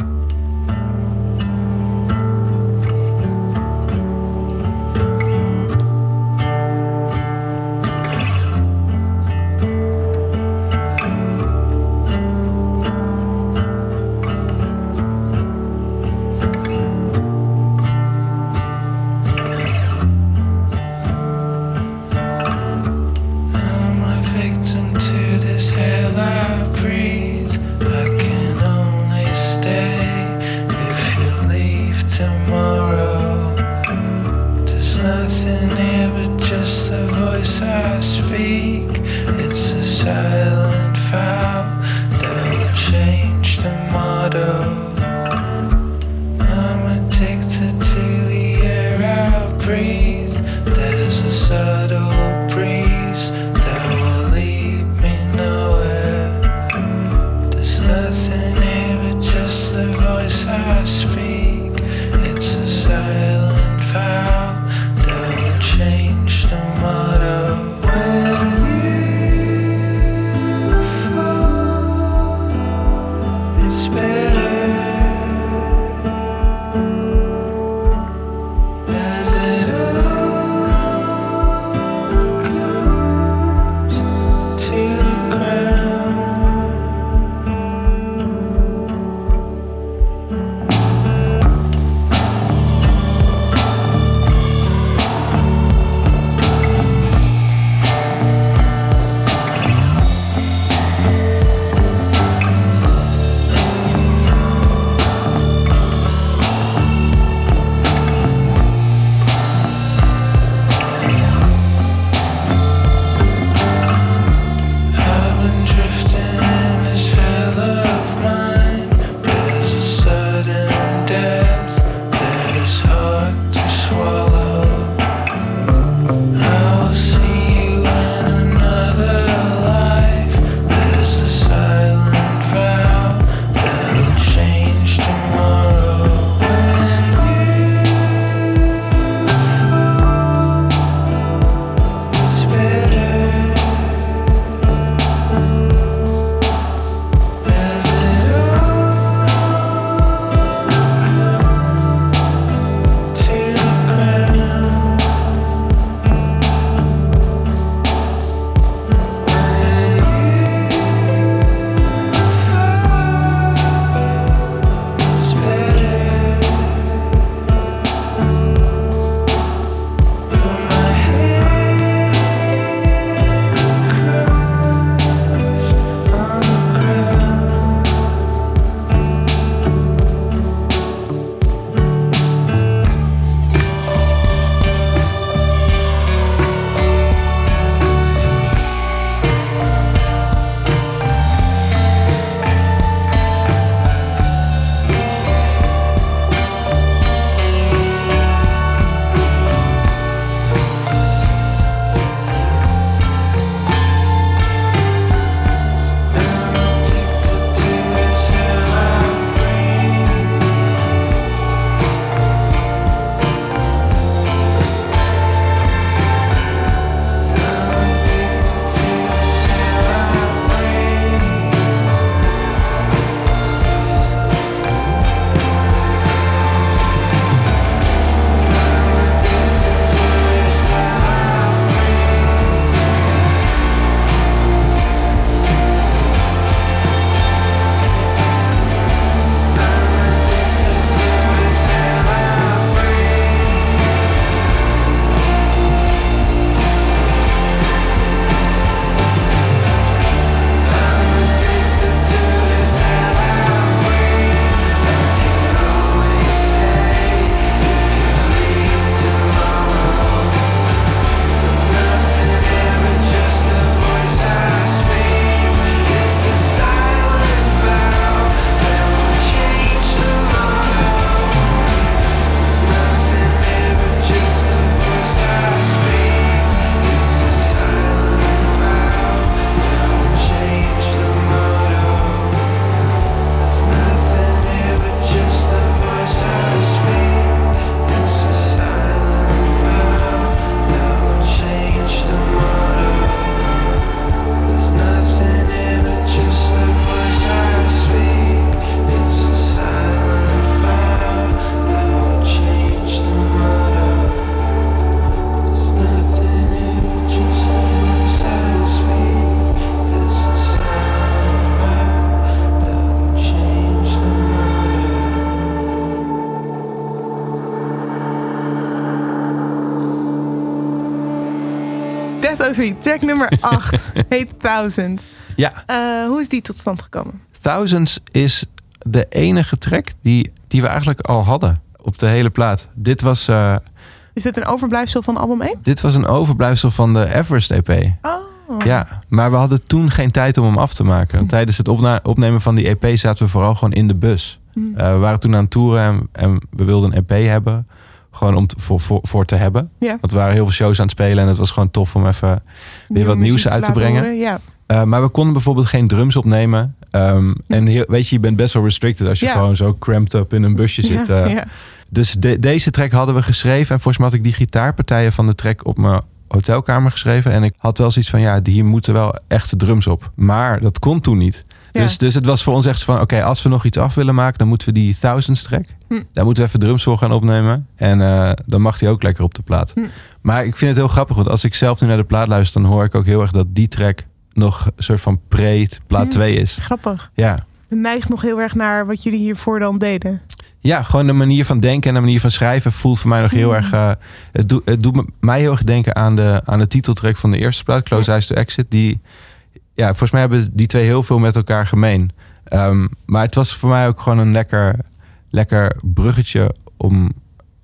[SPEAKER 2] Track nummer 8. heet Thousand.
[SPEAKER 3] Ja,
[SPEAKER 2] Eh, hoe is die tot stand gekomen?
[SPEAKER 3] Thousands is de enige track die, die we eigenlijk al hadden op de hele plaat. Dit was, eh,
[SPEAKER 2] Is dit een overblijfsel van album 1?
[SPEAKER 3] dit was een overblijfsel van de Everest EP.
[SPEAKER 2] Oh.
[SPEAKER 3] Ja, maar we hadden toen geen tijd om hem af te maken. Want tijdens het opna- opnemen van die EP zaten we vooral gewoon in de bus.
[SPEAKER 2] Hmm.
[SPEAKER 3] Eh, we waren toen aan het toeren en, en we wilden een EP hebben. Gewoon om te- voor, voor, voor te hebben.
[SPEAKER 2] Ja.
[SPEAKER 3] Want we waren heel veel shows aan het spelen en het was gewoon tof om even weer wat nieuws uit te brengen.
[SPEAKER 2] horen, Ja.
[SPEAKER 3] Eh, maar we konden bijvoorbeeld geen drums opnemen. Ehm, en heel, weet je, je bent best wel restricted als je
[SPEAKER 2] Ja.
[SPEAKER 3] gewoon zo cramped up in een busje zit.
[SPEAKER 2] Ja,
[SPEAKER 3] eh.
[SPEAKER 2] ja.
[SPEAKER 3] Dus de- deze track hadden we geschreven. En volgens mij had ik die gitaarpartijen van de track op mijn hotelkamer geschreven. En ik had wel zoiets van, ja, hier moeten wel echte drums op. Maar dat kon toen niet.
[SPEAKER 2] Ja.
[SPEAKER 3] Dus, dus het was voor ons echt van, oké, als we nog iets af willen maken, dan moeten we die Thousands track.
[SPEAKER 2] Hm.
[SPEAKER 3] Daar moeten we even drums voor gaan opnemen. En eh, dan mag die ook lekker op de plaat.
[SPEAKER 2] Hm.
[SPEAKER 3] Maar ik vind het heel grappig, want als ik zelf nu naar de plaat luister, dan hoor ik ook heel erg dat die track nog een soort van pre-plaat
[SPEAKER 2] Hm.
[SPEAKER 3] 2 is.
[SPEAKER 2] Grappig.
[SPEAKER 3] Ja.
[SPEAKER 2] Het neigt nog heel erg naar wat jullie hiervoor dan deden.
[SPEAKER 3] Ja, gewoon de manier van denken en de manier van schrijven voelt voor mij nog heel erg. eh, het, doet het doet mij heel erg denken aan de, aan de titeltrack van de eerste plaat, Close Eyes to Exit. Die, ja, volgens mij hebben die twee heel veel met elkaar gemeen. Ehm, maar het was voor mij ook gewoon een lekker, lekker bruggetje om,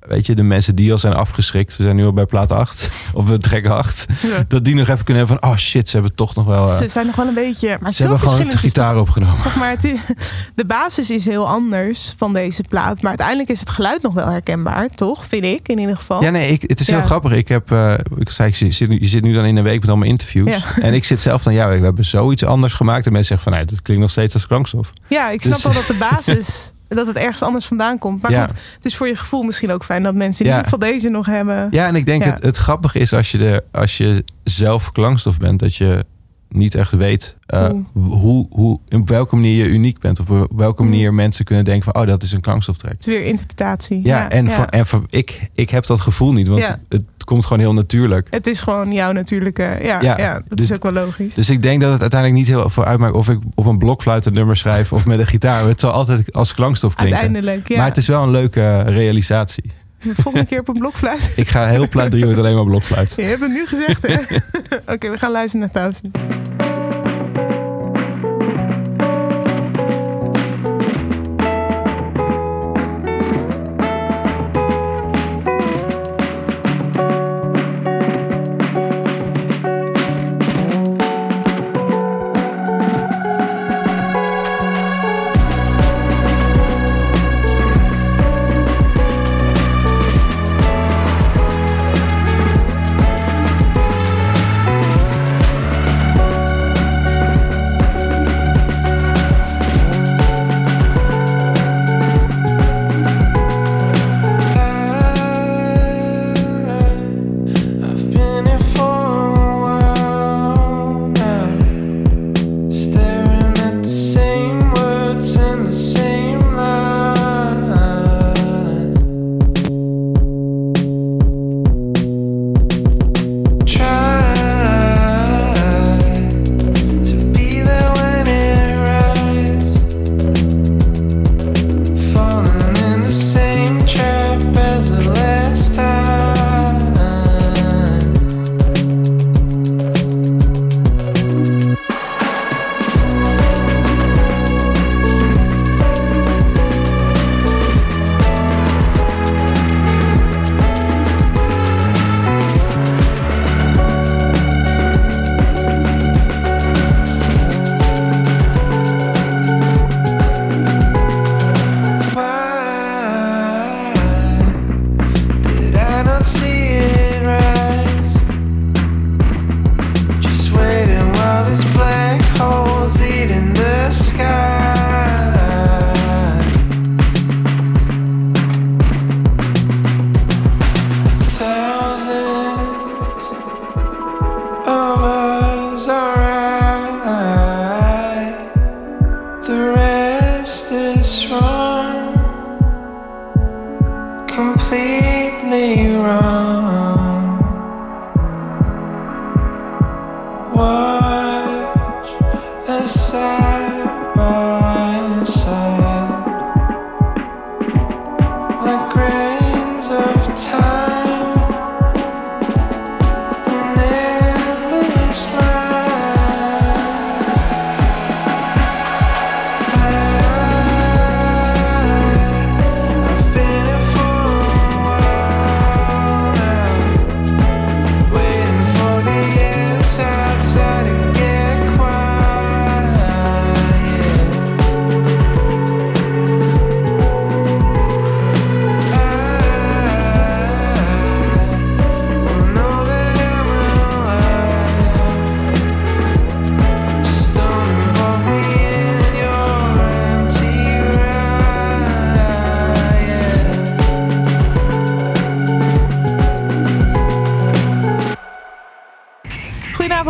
[SPEAKER 3] weet je, de mensen die al zijn afgeschrikt. We zijn nu al bij plaat 8, of we track 8.
[SPEAKER 2] Ja.
[SPEAKER 3] Dat die nog even kunnen hebben van, oh shit, ze hebben toch nog wel. eh,
[SPEAKER 2] Ze zijn nog wel een beetje... Maar
[SPEAKER 3] ze hebben gewoon de gitaar opgenomen.
[SPEAKER 2] Zeg maar, het de basis is heel anders van deze plaat. Maar uiteindelijk is het geluid nog wel herkenbaar, toch? Vind ik in ieder geval.
[SPEAKER 3] Ja, nee, ik, het is heel
[SPEAKER 2] Ja.
[SPEAKER 3] grappig. Ik heb, eh, ik zei, ik zit, nu- je zit nu dan in een week met allemaal interviews.
[SPEAKER 2] Ja.
[SPEAKER 3] En ik zit zelf dan, ja, we hebben zoiets anders gemaakt. En mensen zeggen van, nee, dat klinkt nog steeds als klankstof.
[SPEAKER 2] Ja, ik snap
[SPEAKER 3] Dus-
[SPEAKER 2] wel dat de basis... dat het ergens anders vandaan komt. Maar
[SPEAKER 3] Ja.
[SPEAKER 2] goed, het is voor je gevoel misschien ook fijn... dat mensen in ieder geval deze nog hebben.
[SPEAKER 3] Ja, en ik denk. Het, het grappige is als je, de, als je zelf klankstof bent, dat je niet echt weet eh,
[SPEAKER 2] Hoe.
[SPEAKER 3] hoe, op welke manier je uniek bent. Of op welke
[SPEAKER 2] Mm.
[SPEAKER 3] manier mensen kunnen denken van, oh, dat is een klankstoftrack.
[SPEAKER 2] Het is weer interpretatie.
[SPEAKER 3] Ja, en,
[SPEAKER 2] ja.
[SPEAKER 3] Van, en van, ik, ik heb dat gevoel niet, want
[SPEAKER 2] Ja.
[SPEAKER 3] het, het komt gewoon heel natuurlijk.
[SPEAKER 2] Het is gewoon jouw natuurlijke... Ja, ja,
[SPEAKER 3] Ja,
[SPEAKER 2] dat
[SPEAKER 3] dus-
[SPEAKER 2] is ook wel logisch.
[SPEAKER 3] Dus ik denk dat het uiteindelijk niet heel veel uitmaakt of ik op een blokfluit een nummer schrijf of met een gitaar. Het zal altijd als klankstof klinken.
[SPEAKER 2] Uiteindelijk, ja.
[SPEAKER 3] Maar het is wel een leuke realisatie.
[SPEAKER 2] Volgende keer op een blokfluit.
[SPEAKER 3] Ik ga heel plat drie met alleen maar blokfluit.
[SPEAKER 2] Je hebt het nu gezegd, hè? Oké, we gaan luisteren naar
[SPEAKER 4] 1000.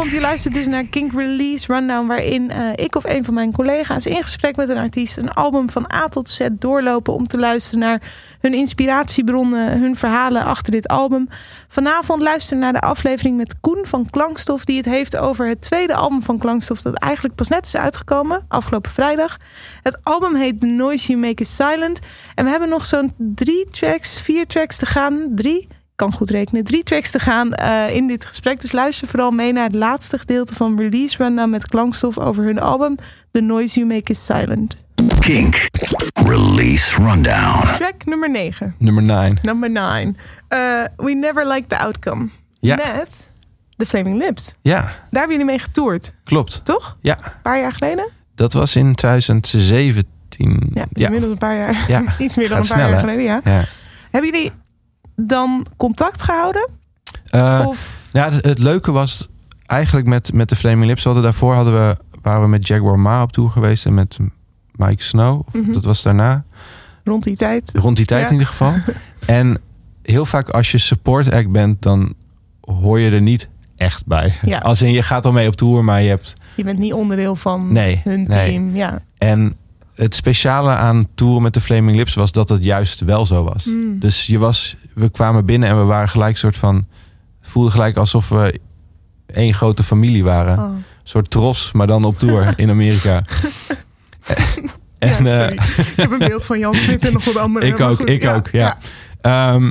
[SPEAKER 2] Goedenavond, je luistert dus naar Kink Release Rundown... waarin eh, ik of een van mijn collega's in gesprek met een artiest... een album van A tot Z doorlopen om te luisteren naar hun inspiratiebronnen... hun verhalen achter dit album. Vanavond luisteren naar de aflevering met Koen van Klankstof... die het heeft over het tweede album van Klankstof... dat eigenlijk pas net is uitgekomen, afgelopen vrijdag. Het album heet The Noise You Make Is Silent. En we hebben nog zo'n drie tracks, vier tracks te gaan. Drie? Kan goed rekenen, drie tracks te gaan eh, in dit gesprek. Dus luister vooral mee naar het laatste gedeelte van Release Rundown met klankstof over hun album The Noise You Make Is Silent.
[SPEAKER 1] Kink. Release Rundown.
[SPEAKER 2] Track nummer 9.
[SPEAKER 3] Nummer 9.
[SPEAKER 2] Number 9. we Never Like the Outcome.
[SPEAKER 3] Ja.
[SPEAKER 2] Met The Flaming Lips.
[SPEAKER 3] Ja,
[SPEAKER 2] Daar hebben jullie mee getoerd,
[SPEAKER 3] klopt.
[SPEAKER 2] toch?
[SPEAKER 3] Ja,
[SPEAKER 2] Een paar jaar geleden?
[SPEAKER 3] dat was in 2017.
[SPEAKER 2] Ja, dus inmiddels een paar jaar.
[SPEAKER 3] Ja,
[SPEAKER 2] Iets meer dan
[SPEAKER 3] gaat
[SPEAKER 2] een paar jaar geleden, ja.
[SPEAKER 3] Ja.
[SPEAKER 2] Hebben jullie dan contact gehouden?
[SPEAKER 3] Eh,
[SPEAKER 2] of
[SPEAKER 3] Ja, het, het leuke was eigenlijk met, met de Flaming Lips. Hadden daarvoor hadden we, waren we met Jaguar Ma op tour geweest. En met Mike Snow. Of
[SPEAKER 2] Mhm.
[SPEAKER 3] Dat was daarna.
[SPEAKER 2] rond die tijd?
[SPEAKER 3] Rond die tijd
[SPEAKER 2] Ja.
[SPEAKER 3] in ieder geval. En heel vaak als je support act bent, dan hoor je er niet echt bij.
[SPEAKER 2] Ja.
[SPEAKER 3] Als in je gaat al mee op tour, maar je hebt...
[SPEAKER 2] Je bent niet onderdeel van
[SPEAKER 3] Nee,
[SPEAKER 2] hun
[SPEAKER 3] nee.
[SPEAKER 2] team. Ja.
[SPEAKER 3] En het speciale aan toeren met de Flaming Lips was dat het juist wel zo was.
[SPEAKER 2] Mm.
[SPEAKER 3] Dus je was, we kwamen binnen en we waren gelijk soort van... Het voelde gelijk alsof we één grote familie waren.
[SPEAKER 2] Oh.
[SPEAKER 3] Een soort tros, maar dan op tour in Amerika. en,
[SPEAKER 2] ja,
[SPEAKER 3] eh,
[SPEAKER 2] sorry. ik heb een beeld van Jan Smit en nog wat andere.
[SPEAKER 3] ik ook,
[SPEAKER 2] goed,
[SPEAKER 3] ik ook, ja. Ehm,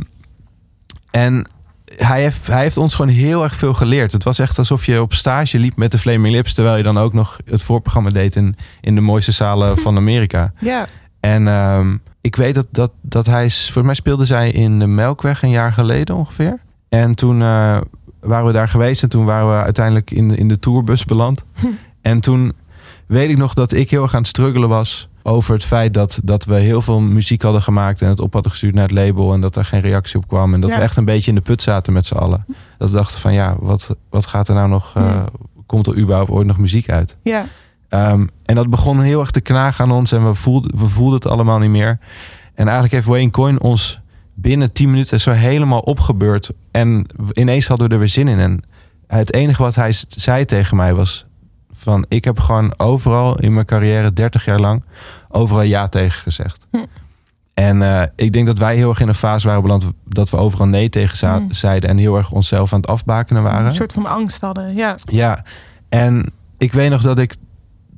[SPEAKER 3] en hij heeft, hij heeft ons gewoon heel erg veel geleerd. Het was echt alsof je op stage liep met de Flaming Lips... terwijl je dan ook nog het voorprogramma deed in, in de mooiste zalen van Amerika.
[SPEAKER 2] Ja.
[SPEAKER 3] En ehm, ik weet dat, dat, dat hij... Volgens mij speelde zij in de Melkweg een jaar geleden ongeveer. En toen eh, waren we daar geweest... en toen waren we uiteindelijk in, de- in de tourbus beland. En toen weet ik nog dat ik heel erg aan het struggelen was... over het feit dat, dat we heel veel muziek hadden gemaakt... en het op hadden gestuurd naar het label... en dat er geen reactie op kwam. En dat
[SPEAKER 2] Ja.
[SPEAKER 3] we echt een beetje in de put zaten met z'n allen. Dat we dachten van ja, wat, wat gaat er nou nog... eh. Komt er überhaupt ooit nog muziek uit?
[SPEAKER 2] ja.
[SPEAKER 3] Ehm, en dat begon heel erg te knagen aan ons en we voelden, we voelden het allemaal niet meer. En eigenlijk heeft Wayne Coyne ons binnen 10 minuten zo helemaal opgebeurd. En ineens hadden we er weer zin in. En het enige wat hij zei tegen mij was van... ik heb gewoon overal in mijn carrière, 30 jaar lang, overal ja tegen gezegd.
[SPEAKER 2] Hm.
[SPEAKER 3] En eh, ik denk dat wij heel erg in een fase waren beland... dat we overal nee tegen
[SPEAKER 2] Hm.
[SPEAKER 3] zeiden... en heel erg onszelf aan het afbakenen waren.
[SPEAKER 2] Een soort van angst hadden. Ja.
[SPEAKER 3] Ja, en ik weet nog dat, ik,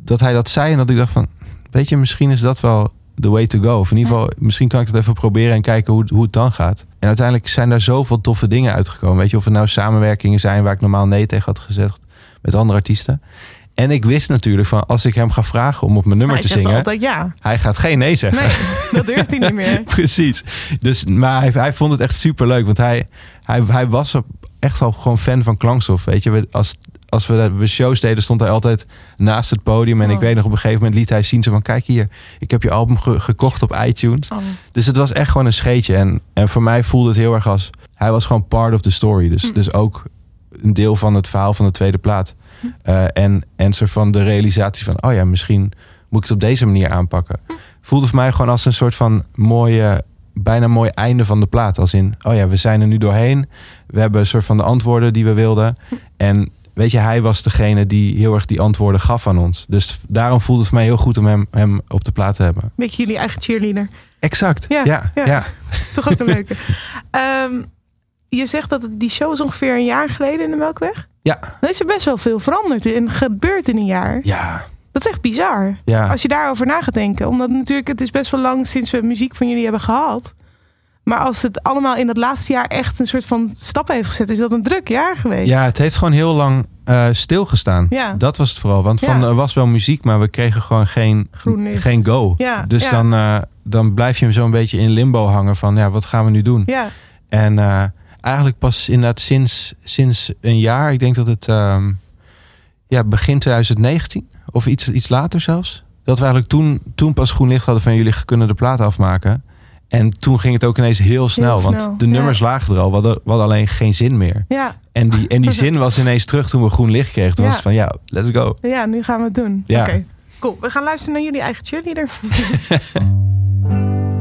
[SPEAKER 3] dat hij dat zei en dat ik dacht van... Weet je, misschien is dat wel the way to go. Of in ieder geval, misschien kan ik het even proberen en kijken hoe, hoe het dan gaat. En uiteindelijk zijn daar zoveel toffe dingen uitgekomen. Weet je, of het nou samenwerkingen zijn waar ik normaal nee tegen had gezegd met andere artiesten. En ik wist natuurlijk van, als ik hem ga vragen om op mijn nummer
[SPEAKER 2] hij
[SPEAKER 3] te zingen...
[SPEAKER 2] altijd ja.
[SPEAKER 3] Hij gaat geen nee zeggen.
[SPEAKER 2] Nee, dat durft hij niet meer.
[SPEAKER 3] Precies. Dus, maar hij, hij vond het echt super leuk. Want hij, hij, hij was echt wel gewoon fan van klankstof. Weet je, als, als we, we shows deden, stond hij altijd naast het podium. En
[SPEAKER 2] Oh.
[SPEAKER 3] ik weet nog, op een gegeven moment liet hij zien zo van... Kijk hier, ik heb je album ge- gekocht op iTunes.
[SPEAKER 2] Oh.
[SPEAKER 3] Dus het was echt gewoon een scheetje. En, en voor mij voelde het heel erg als... Hij was gewoon part of the story. Dus,
[SPEAKER 2] Hm.
[SPEAKER 3] dus ook een deel van het verhaal van de tweede plaat.
[SPEAKER 2] Hm.
[SPEAKER 3] Eh, en, en soort van de realisatie van... Oh ja, misschien moet ik het op deze manier aanpakken.
[SPEAKER 2] Hm.
[SPEAKER 3] Voelde voor mij gewoon als een soort van mooie... Bijna mooi einde van de plaat. Als in, oh ja, we zijn er nu doorheen. We hebben een soort van de antwoorden die we wilden. En weet je, hij was degene die heel erg die antwoorden gaf aan ons. Dus daarom voelde het voor mij heel goed om hem, hem op de plaat te hebben.
[SPEAKER 2] Beetje jullie eigen cheerleader.
[SPEAKER 3] Exact.
[SPEAKER 2] Ja,
[SPEAKER 3] Ja, ja,
[SPEAKER 2] ja. Dat is toch ook een leuke. Ehm, je zegt dat die show is ongeveer een jaar geleden in de Melkweg.
[SPEAKER 3] Ja.
[SPEAKER 2] Dan is er best wel veel veranderd en gebeurd in een jaar.
[SPEAKER 3] Ja,
[SPEAKER 2] Dat is echt bizar.
[SPEAKER 3] ja.
[SPEAKER 2] Als je daarover na gaat denken. Omdat natuurlijk, het is best wel lang sinds we muziek van jullie hebben gehad. Maar als het allemaal in dat laatste jaar echt een soort van stap heeft gezet, is dat een druk jaar geweest.
[SPEAKER 3] Ja, het heeft gewoon heel lang eh, stilgestaan.
[SPEAKER 2] Ja.
[SPEAKER 3] Dat was het vooral. Want van, er was wel muziek, maar we kregen gewoon geen, geen go.
[SPEAKER 2] Ja,
[SPEAKER 3] Dus. Dan, eh, dan blijf je hem zo een beetje in limbo hangen van, ja, wat gaan we nu doen?
[SPEAKER 2] Ja,
[SPEAKER 3] En eh, eigenlijk pas inderdaad sinds, sinds een jaar, ik denk dat het ehm, ja, begin 2019 of iets, iets later zelfs. Dat we eigenlijk toen, toen pas groen licht hadden van jullie kunnen de plaat afmaken. En toen ging het ook ineens heel snel. Want de nummers ja. lagen er al. We hadden, we alleen geen zin meer.
[SPEAKER 2] Ja.
[SPEAKER 3] En, die, en die zin was ineens terug toen we groen licht kregen. Toen was van ja, let's go.
[SPEAKER 2] Ja, nu gaan we het doen.
[SPEAKER 3] Ja.
[SPEAKER 2] Oké, cool. We gaan luisteren naar jullie eigen cheerleader.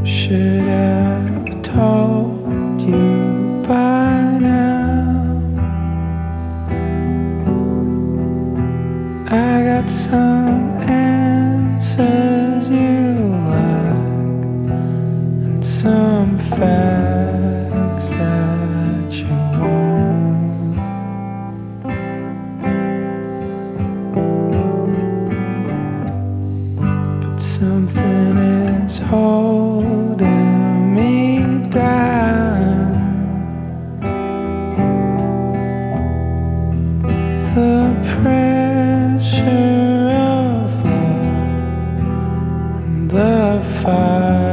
[SPEAKER 4] Should have told you by now I got some answers you facts that you want. But something is holding me down. The pressure of love and the fights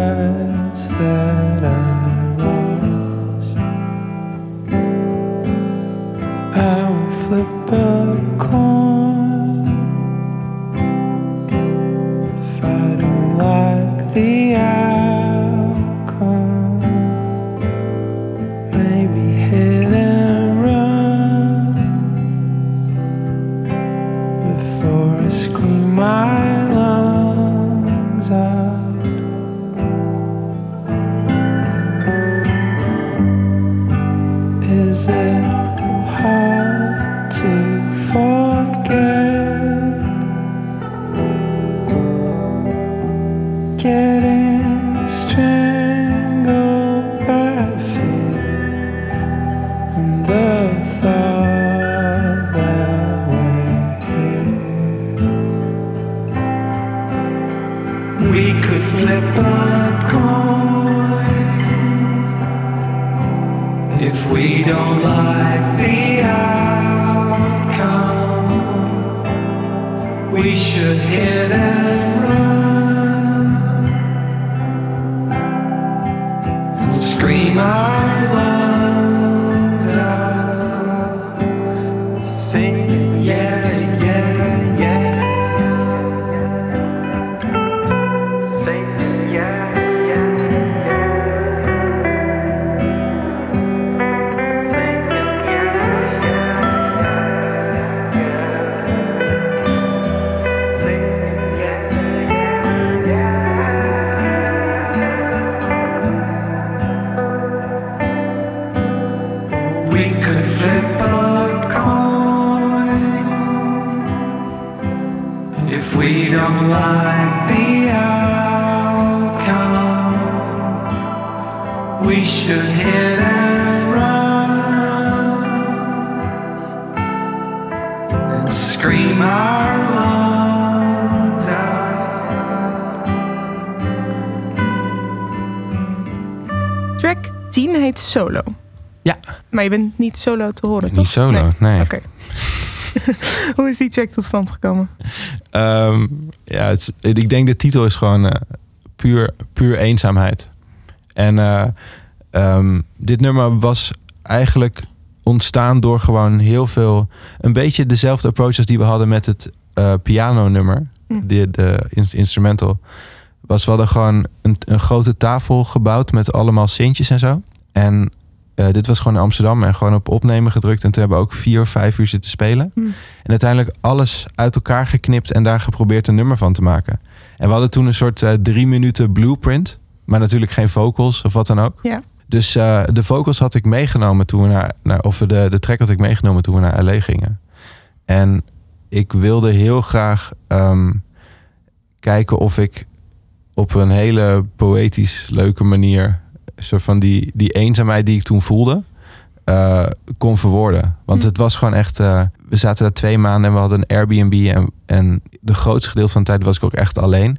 [SPEAKER 4] hit and run
[SPEAKER 2] solo te horen, toch?
[SPEAKER 3] Niet solo, nee.
[SPEAKER 2] Oké. Hoe is die track tot stand gekomen?
[SPEAKER 3] Ehm, ja, het ik denk de titel is gewoon eh, puur, puur eenzaamheid. En eh, ehm, dit nummer was eigenlijk ontstaan door gewoon heel veel... Een beetje dezelfde approach als die we hadden met het eh piano nummer.
[SPEAKER 2] Hm.
[SPEAKER 3] De, de ins- instrumental. Was we hadden gewoon een, een grote tafel gebouwd met allemaal sintjes en zo. En eh, dit was gewoon in Amsterdam en gewoon op opnemen gedrukt. En toen hebben we ook vier, vijf uur zitten spelen.
[SPEAKER 2] Hm.
[SPEAKER 3] En uiteindelijk alles uit elkaar geknipt en daar geprobeerd een nummer van te maken. En we hadden toen een soort eh, drie minuten blueprint. Maar natuurlijk geen vocals of wat dan ook.
[SPEAKER 2] Ja.
[SPEAKER 3] Dus eh, de vocals had ik meegenomen toen we naar, naar of de, de track had ik meegenomen toen we naar LA gingen. En ik wilde heel graag ehm, kijken of ik op een hele poëtisch leuke manier soort van die, die eenzaamheid die ik toen voelde, eh, kon verwoorden. Want
[SPEAKER 2] Hm.
[SPEAKER 3] het was gewoon echt. eh, we zaten daar twee maanden en we hadden een Airbnb. En, en de grootste gedeelte van de tijd was ik ook echt alleen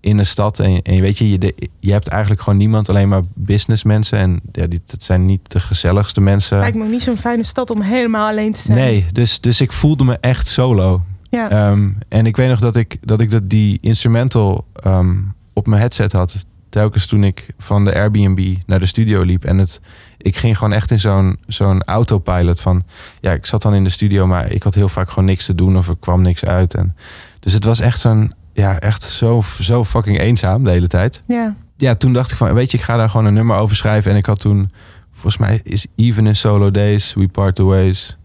[SPEAKER 3] in een stad. En, en weet je, je, de- je hebt eigenlijk gewoon niemand, alleen maar businessmensen. En ja, die, dat zijn niet de gezelligste mensen.
[SPEAKER 2] Lijkt me ook niet zo'n fijne stad om helemaal alleen te zijn.
[SPEAKER 3] Nee, dus, dus ik voelde me echt solo.
[SPEAKER 2] Ja.
[SPEAKER 3] Ehm, en ik weet nog dat ik, dat, ik dat die instrumental ehm, op mijn headset had. Telkens toen ik van de Airbnb naar de studio liep. En het, ik ging gewoon echt in zo'n zo'n autopilot van... Ja, ik zat dan in de studio, maar ik had heel vaak gewoon niks te doen. Of er kwam niks uit. En, dus het was echt zo'n... Ja, echt zo, zo fucking eenzaam de hele tijd.
[SPEAKER 2] ja.
[SPEAKER 3] Ja, toen dacht ik van... Weet je, ik ga daar gewoon een nummer over schrijven. En ik had toen... Volgens mij is Even in Solo Days, We Part the Ways...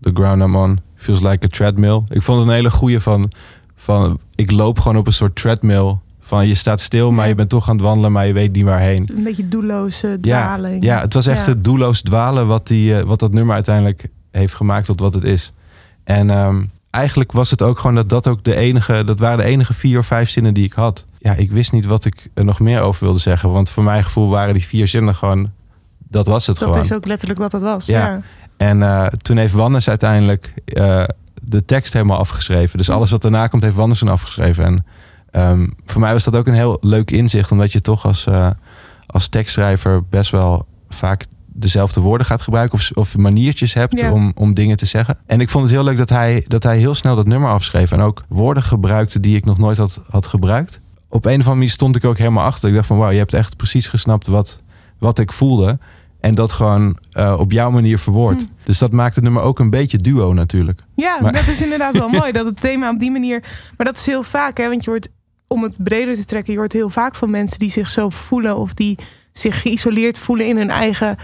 [SPEAKER 3] The Ground I'm On, Feels Like a Treadmill. Ik vond het een hele goeie van... van ik loop gewoon op een soort treadmill... Van je staat stil, maar
[SPEAKER 2] Ja.
[SPEAKER 3] je bent toch aan het wandelen, maar je weet niet waarheen.
[SPEAKER 2] Een beetje doelloze
[SPEAKER 3] Ja,
[SPEAKER 2] dwaling.
[SPEAKER 3] ja, het was echt
[SPEAKER 2] Ja.
[SPEAKER 3] het doelloos dwalen wat, die, eh, wat dat nummer uiteindelijk heeft gemaakt tot wat het is. En ehm, eigenlijk was het ook gewoon dat dat ook de enige, dat waren de enige vier of vijf zinnen die ik had. ja, ik wist niet wat ik er nog meer over wilde zeggen. Want voor mijn gevoel waren die vier zinnen gewoon... Dat was het
[SPEAKER 2] Dat
[SPEAKER 3] gewoon.
[SPEAKER 2] is ook letterlijk wat het was.
[SPEAKER 3] Ja.
[SPEAKER 2] Ja.
[SPEAKER 3] En eh, toen heeft Wannes uiteindelijk eh, de tekst helemaal afgeschreven. Dus alles wat daarna komt, heeft Wannes toen afgeschreven. En ehm, voor mij was dat ook een heel leuk inzicht. Omdat je toch als, eh, als tekstschrijver best wel vaak dezelfde woorden gaat gebruiken. Of, of maniertjes hebt
[SPEAKER 2] Ja.
[SPEAKER 3] om, om dingen te zeggen. En ik vond het heel leuk dat hij, dat hij heel snel dat nummer afschreef. En ook woorden gebruikte die ik nog nooit had, had gebruikt. Op een of andere manier stond ik ook helemaal achter. Ik dacht van wauw, je hebt echt precies gesnapt wat, wat ik voelde. En dat gewoon eh, op jouw manier verwoord.
[SPEAKER 2] Hm.
[SPEAKER 3] Dus dat maakt het nummer ook een beetje duo natuurlijk.
[SPEAKER 2] Ja,
[SPEAKER 3] Maar-
[SPEAKER 2] dat is inderdaad wel mooi. Dat het thema op die manier. Maar dat is heel vaak, hè? Want je hoort, om het breder te trekken, je hoort heel vaak van mensen die zich zo voelen of die zich geïsoleerd voelen in hun eigen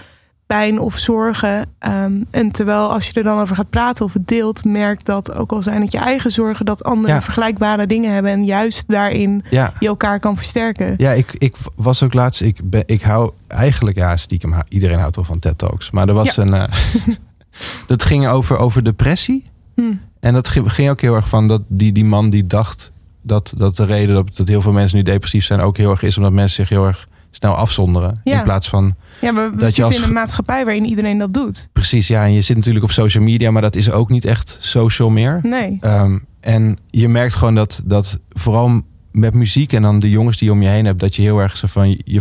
[SPEAKER 2] pijn of zorgen. Ehm, en terwijl als je er dan over gaat praten of het deelt, merkt dat ook al zijn het je eigen zorgen, dat anderen
[SPEAKER 3] Ja.
[SPEAKER 2] vergelijkbare dingen hebben en juist daarin
[SPEAKER 3] Ja,
[SPEAKER 2] je elkaar kan versterken.
[SPEAKER 3] ja ik, ik was ook laatst. Ik, ben, ik hou eigenlijk, ja, stiekem, iedereen houdt wel van TED Talks. Maar er was
[SPEAKER 2] Ja.
[SPEAKER 3] een. eh, dat ging over, over depressie.
[SPEAKER 2] Hm.
[SPEAKER 3] En dat ging, ging ook heel erg van dat die, die man die dacht dat, dat de reden dat, dat heel veel mensen nu depressief zijn ook heel erg is omdat mensen zich heel erg snel afzonderen.
[SPEAKER 2] Ja.
[SPEAKER 3] In plaats van
[SPEAKER 2] Ja, we
[SPEAKER 3] Dat je
[SPEAKER 2] zitten
[SPEAKER 3] als-
[SPEAKER 2] in een maatschappij waarin iedereen dat doet.
[SPEAKER 3] precies, ja, en je zit natuurlijk op social media, maar dat is ook niet echt social meer.
[SPEAKER 2] Nee.
[SPEAKER 3] Ehm, en je merkt gewoon dat, dat vooral met muziek en dan de jongens die je om je heen hebt, dat je heel erg zo van je,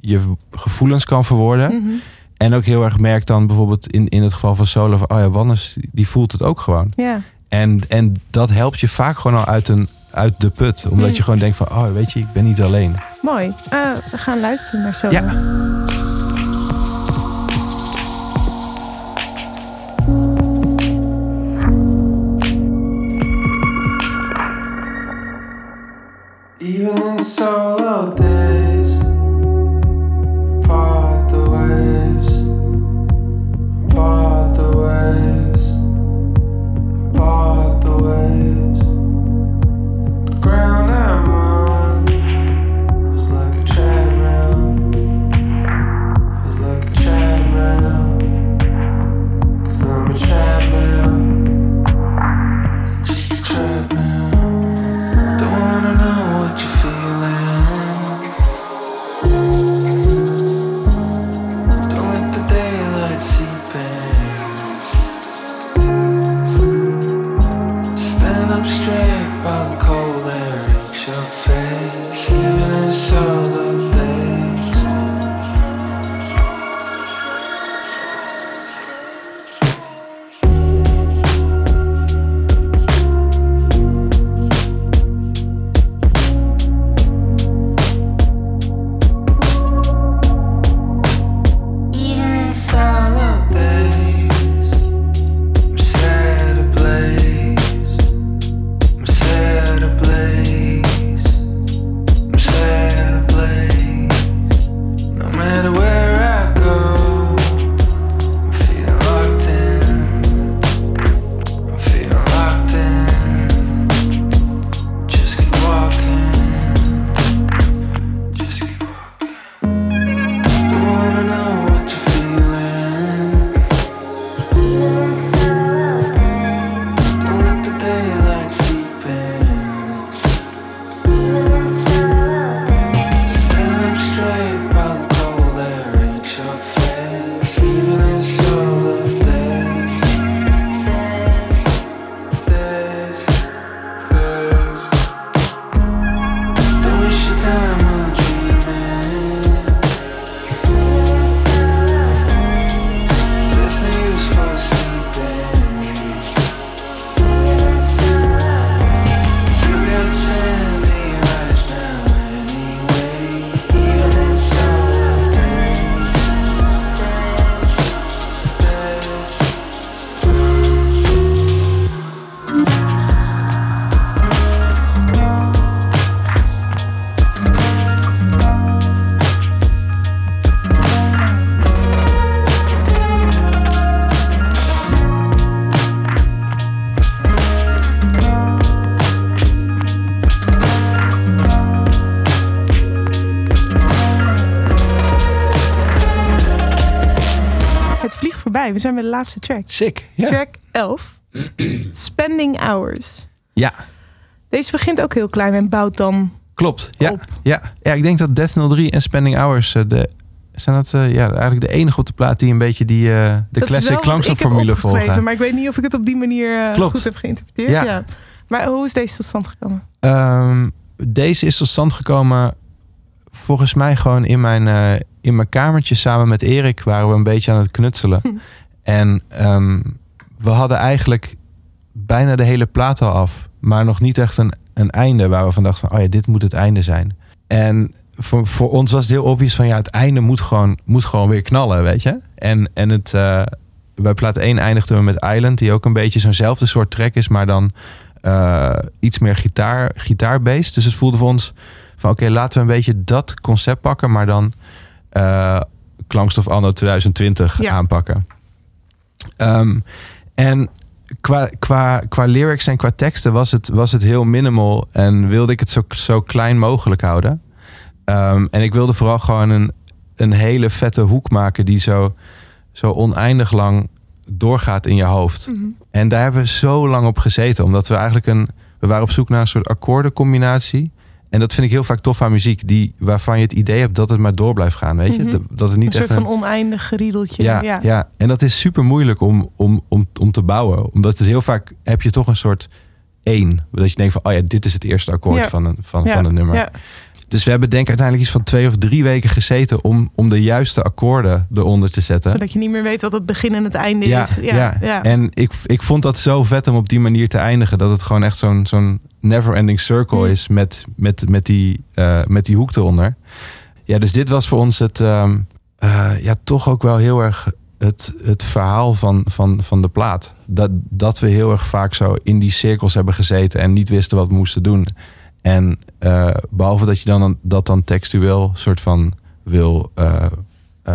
[SPEAKER 3] je gevoelens kan verwoorden.
[SPEAKER 2] Mhm.
[SPEAKER 3] En ook heel erg merkt dan bijvoorbeeld in, in het geval van solo van, oh ja, Wannes, die voelt het ook gewoon.
[SPEAKER 2] Ja.
[SPEAKER 3] En, en dat helpt je vaak gewoon al uit, een, uit de put. Omdat
[SPEAKER 2] Mm.
[SPEAKER 3] je gewoon denkt van, oh weet je, ik ben niet alleen.
[SPEAKER 2] Mooi. Eh, we gaan luisteren naar zo.
[SPEAKER 3] Ja.
[SPEAKER 2] Voorbij. We zijn bij de laatste track.
[SPEAKER 3] Sick.
[SPEAKER 2] Track 11. Spending Hours.
[SPEAKER 3] Ja.
[SPEAKER 2] Deze begint ook heel klein en bouwt dan
[SPEAKER 3] Klopt, ja.
[SPEAKER 2] op.
[SPEAKER 3] Ja, ja ik denk dat Death 03 en Spending Hours... eh, de, zijn dat eh, ja, eigenlijk de enige op de plaat die een beetje die, eh, de
[SPEAKER 2] Dat
[SPEAKER 3] classic
[SPEAKER 2] opgeschreven,
[SPEAKER 3] volgen.
[SPEAKER 2] Maar ik weet niet of ik het op die manier goed heb geïnterpreteerd.
[SPEAKER 3] Ja.
[SPEAKER 2] Ja. Maar hoe is deze tot stand gekomen?
[SPEAKER 3] Ehm, deze is tot stand gekomen volgens mij gewoon in mijn, in mijn kamertje samen met Erik waren we een beetje aan het knutselen. En ehm, we hadden eigenlijk bijna de hele plaat al af, maar nog niet echt een, een einde waar we van dachten van, oh ja, dit moet het einde zijn. En voor, voor ons was het heel obvious van, ja, het einde moet gewoon, moet gewoon weer knallen, weet je. En, en het, eh, bij plaat 1 eindigden we met Island, die ook een beetje zo'nzelfde soort track is, maar dan eh, iets meer gitaar, gitaarbased. Dus het voelde voor ons van oké, laten we een beetje dat concept pakken, maar dan eh, klankstof anno 2020
[SPEAKER 2] Ja.
[SPEAKER 3] aanpakken. Ehm, en qua, qua, qua lyrics en qua teksten was het, was het heel minimal en wilde ik het zo, zo klein mogelijk houden. Ehm, en ik wilde vooral gewoon een, een hele vette hoek maken die zo, zo oneindig lang doorgaat in je hoofd.
[SPEAKER 2] Mhm.
[SPEAKER 3] En daar hebben we zo lang op gezeten. Omdat we eigenlijk een. We waren op zoek naar een soort akkoordencombinatie. En dat vind ik heel vaak tof aan muziek. Die, waarvan je het idee hebt dat het maar door blijft gaan. Weet je?
[SPEAKER 2] Mhm.
[SPEAKER 3] Dat, dat het niet
[SPEAKER 2] Een
[SPEAKER 3] echt
[SPEAKER 2] soort van oneindig geriedeltje.
[SPEAKER 3] ja,
[SPEAKER 2] Ja,
[SPEAKER 3] ja. en dat is super moeilijk om, om, om, om te bouwen. Omdat het heel vaak heb je toch een soort één. Dat je denkt van, oh ja, dit is het eerste akkoord
[SPEAKER 2] Ja.
[SPEAKER 3] van, een, van,
[SPEAKER 2] Ja,
[SPEAKER 3] van een nummer. Dus we hebben denk ik uiteindelijk iets van twee of drie weken gezeten... om, om de juiste akkoorden eronder te zetten.
[SPEAKER 2] Zodat je niet meer weet wat het begin en het einde
[SPEAKER 3] Ja,
[SPEAKER 2] is.
[SPEAKER 3] ja,
[SPEAKER 2] ja.
[SPEAKER 3] en ik, ik vond dat zo vet om op die manier te eindigen. Dat het gewoon echt zo'n zo'n never-ending circle
[SPEAKER 2] Mm.
[SPEAKER 3] is met, met, met, die, eh, met die hoek eronder. Ja, dus dit was voor ons het, ehm, eh, ja, toch ook wel heel erg het, het verhaal van, van, van de plaat. Dat, dat we heel erg vaak zo in die cirkels hebben gezeten en niet wisten wat we moesten doen. En eh, behalve dat je dan dat dan textueel soort van wil eh, eh,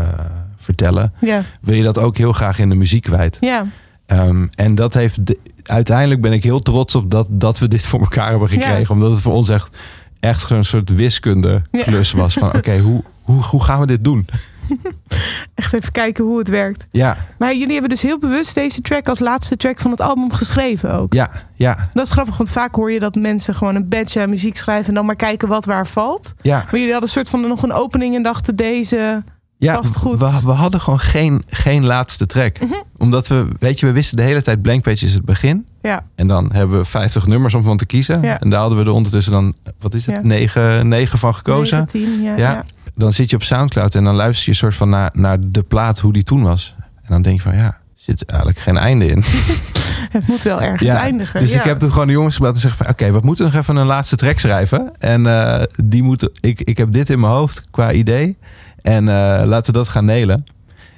[SPEAKER 3] vertellen,
[SPEAKER 2] ja.
[SPEAKER 3] wil je dat ook heel graag in de muziek kwijt.
[SPEAKER 2] ja.
[SPEAKER 3] Ehm, en dat heeft de- uiteindelijk ben ik heel trots op dat, dat we dit voor elkaar hebben gekregen.
[SPEAKER 2] Ja.
[SPEAKER 3] Omdat het voor ons echt, echt een soort wiskunde
[SPEAKER 2] Ja.
[SPEAKER 3] klus was. Van oké, hoe, hoe, hoe gaan we dit doen?
[SPEAKER 2] Echt even kijken hoe het werkt.
[SPEAKER 3] Ja,
[SPEAKER 2] Maar jullie hebben dus heel bewust deze track als laatste track van het album geschreven ook.
[SPEAKER 3] ja, ja,
[SPEAKER 2] Dat is grappig, want vaak hoor je dat mensen gewoon een badge aan muziek schrijven en dan maar kijken wat waar valt.
[SPEAKER 3] ja.
[SPEAKER 2] Maar jullie hadden een soort van nog een opening en dachten deze.
[SPEAKER 3] ja
[SPEAKER 2] Past goed.
[SPEAKER 3] We, we hadden gewoon geen, geen laatste track.
[SPEAKER 2] Mhm.
[SPEAKER 3] Omdat we, weet je, we wisten de hele tijd blank page is het begin.
[SPEAKER 2] Ja,
[SPEAKER 3] En dan hebben we 50 nummers om van te kiezen.
[SPEAKER 2] Ja.
[SPEAKER 3] En daar hadden we er ondertussen dan, wat is het,
[SPEAKER 2] Ja.
[SPEAKER 3] negen, negen van gekozen.
[SPEAKER 2] 19, ja,
[SPEAKER 3] Ja. Dan zit je op Soundcloud en dan luister je soort van naar, naar de plaat hoe die toen was. En dan denk je van ja, er zit eigenlijk geen einde in.
[SPEAKER 2] Het moet wel ergens
[SPEAKER 3] Ja,
[SPEAKER 2] eindigen.
[SPEAKER 3] Dus
[SPEAKER 2] ja.
[SPEAKER 3] ik heb toen gewoon de jongens gebeld en zeggen van oké, we moeten nog even een laatste track schrijven. En eh, die moeten, ik, ik heb dit in mijn hoofd qua idee. En eh, laten we dat gaan nelen.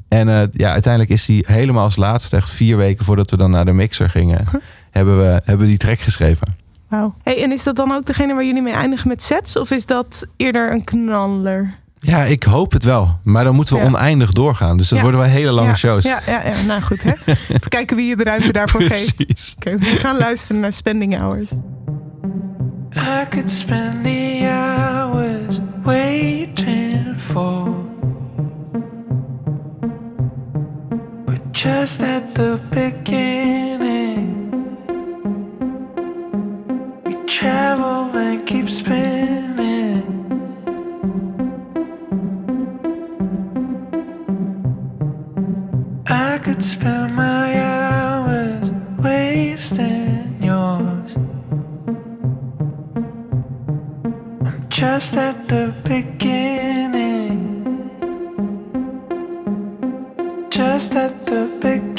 [SPEAKER 3] En eh, ja, uiteindelijk is die helemaal als laatste, echt vier weken voordat we dan naar de mixer gingen, hebben we, hebben we die track geschreven.
[SPEAKER 2] Wauw. Hey, en is dat dan ook degene waar jullie mee eindigen met sets? Of is dat eerder een knaller?
[SPEAKER 3] Ja, ik hoop het wel. Maar dan moeten we
[SPEAKER 2] Ja.
[SPEAKER 3] oneindig doorgaan. Dus dat
[SPEAKER 2] Ja.
[SPEAKER 3] worden wel hele lange
[SPEAKER 2] ja,
[SPEAKER 3] shows.
[SPEAKER 2] Ja, ja, ja, nou goed hè. Even kijken wie je de ruimte daarvoor geeft.
[SPEAKER 3] Precies.
[SPEAKER 2] Oké, we gaan luisteren naar Spending Hours.
[SPEAKER 4] I could spend the hours waiting for. We're just at the beginning. We travel and keep spinning. Could spend my hours wasting yours. I'm just at the beginning. Just at the beginning.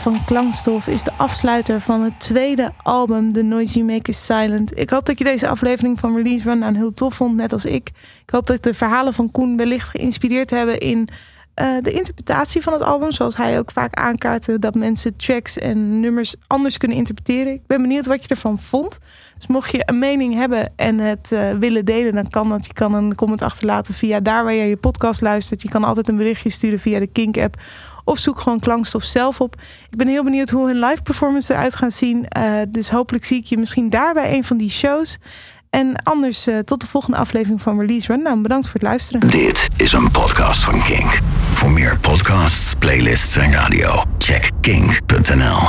[SPEAKER 2] Van Klankstof is de afsluiter van het tweede album The Noise You Make Is Silent. Ik hoop dat je deze aflevering van Release Rundown heel tof vond, net als ik. Ik hoop dat de verhalen van Koen wellicht geïnspireerd hebben in eh, de interpretatie van het album. Zoals hij ook vaak aankaartte dat mensen tracks en nummers anders kunnen interpreteren. Ik ben benieuwd wat je ervan vond. Dus mocht je een mening hebben en het eh, willen delen, dan kan dat. Je kan een comment achterlaten via daar waar je je podcast luistert. Je kan altijd een berichtje sturen via de Kink app. Of zoek gewoon klankstof zelf op. Ik ben heel benieuwd hoe hun live performance eruit gaat zien. Eh, dus hopelijk zie ik je misschien daar bij een van die shows. En anders eh, tot de volgende aflevering van Release Rundown. Bedankt voor het luisteren.
[SPEAKER 1] Dit is een podcast van Kink. Voor meer podcasts, playlists en radio, check kink.nl.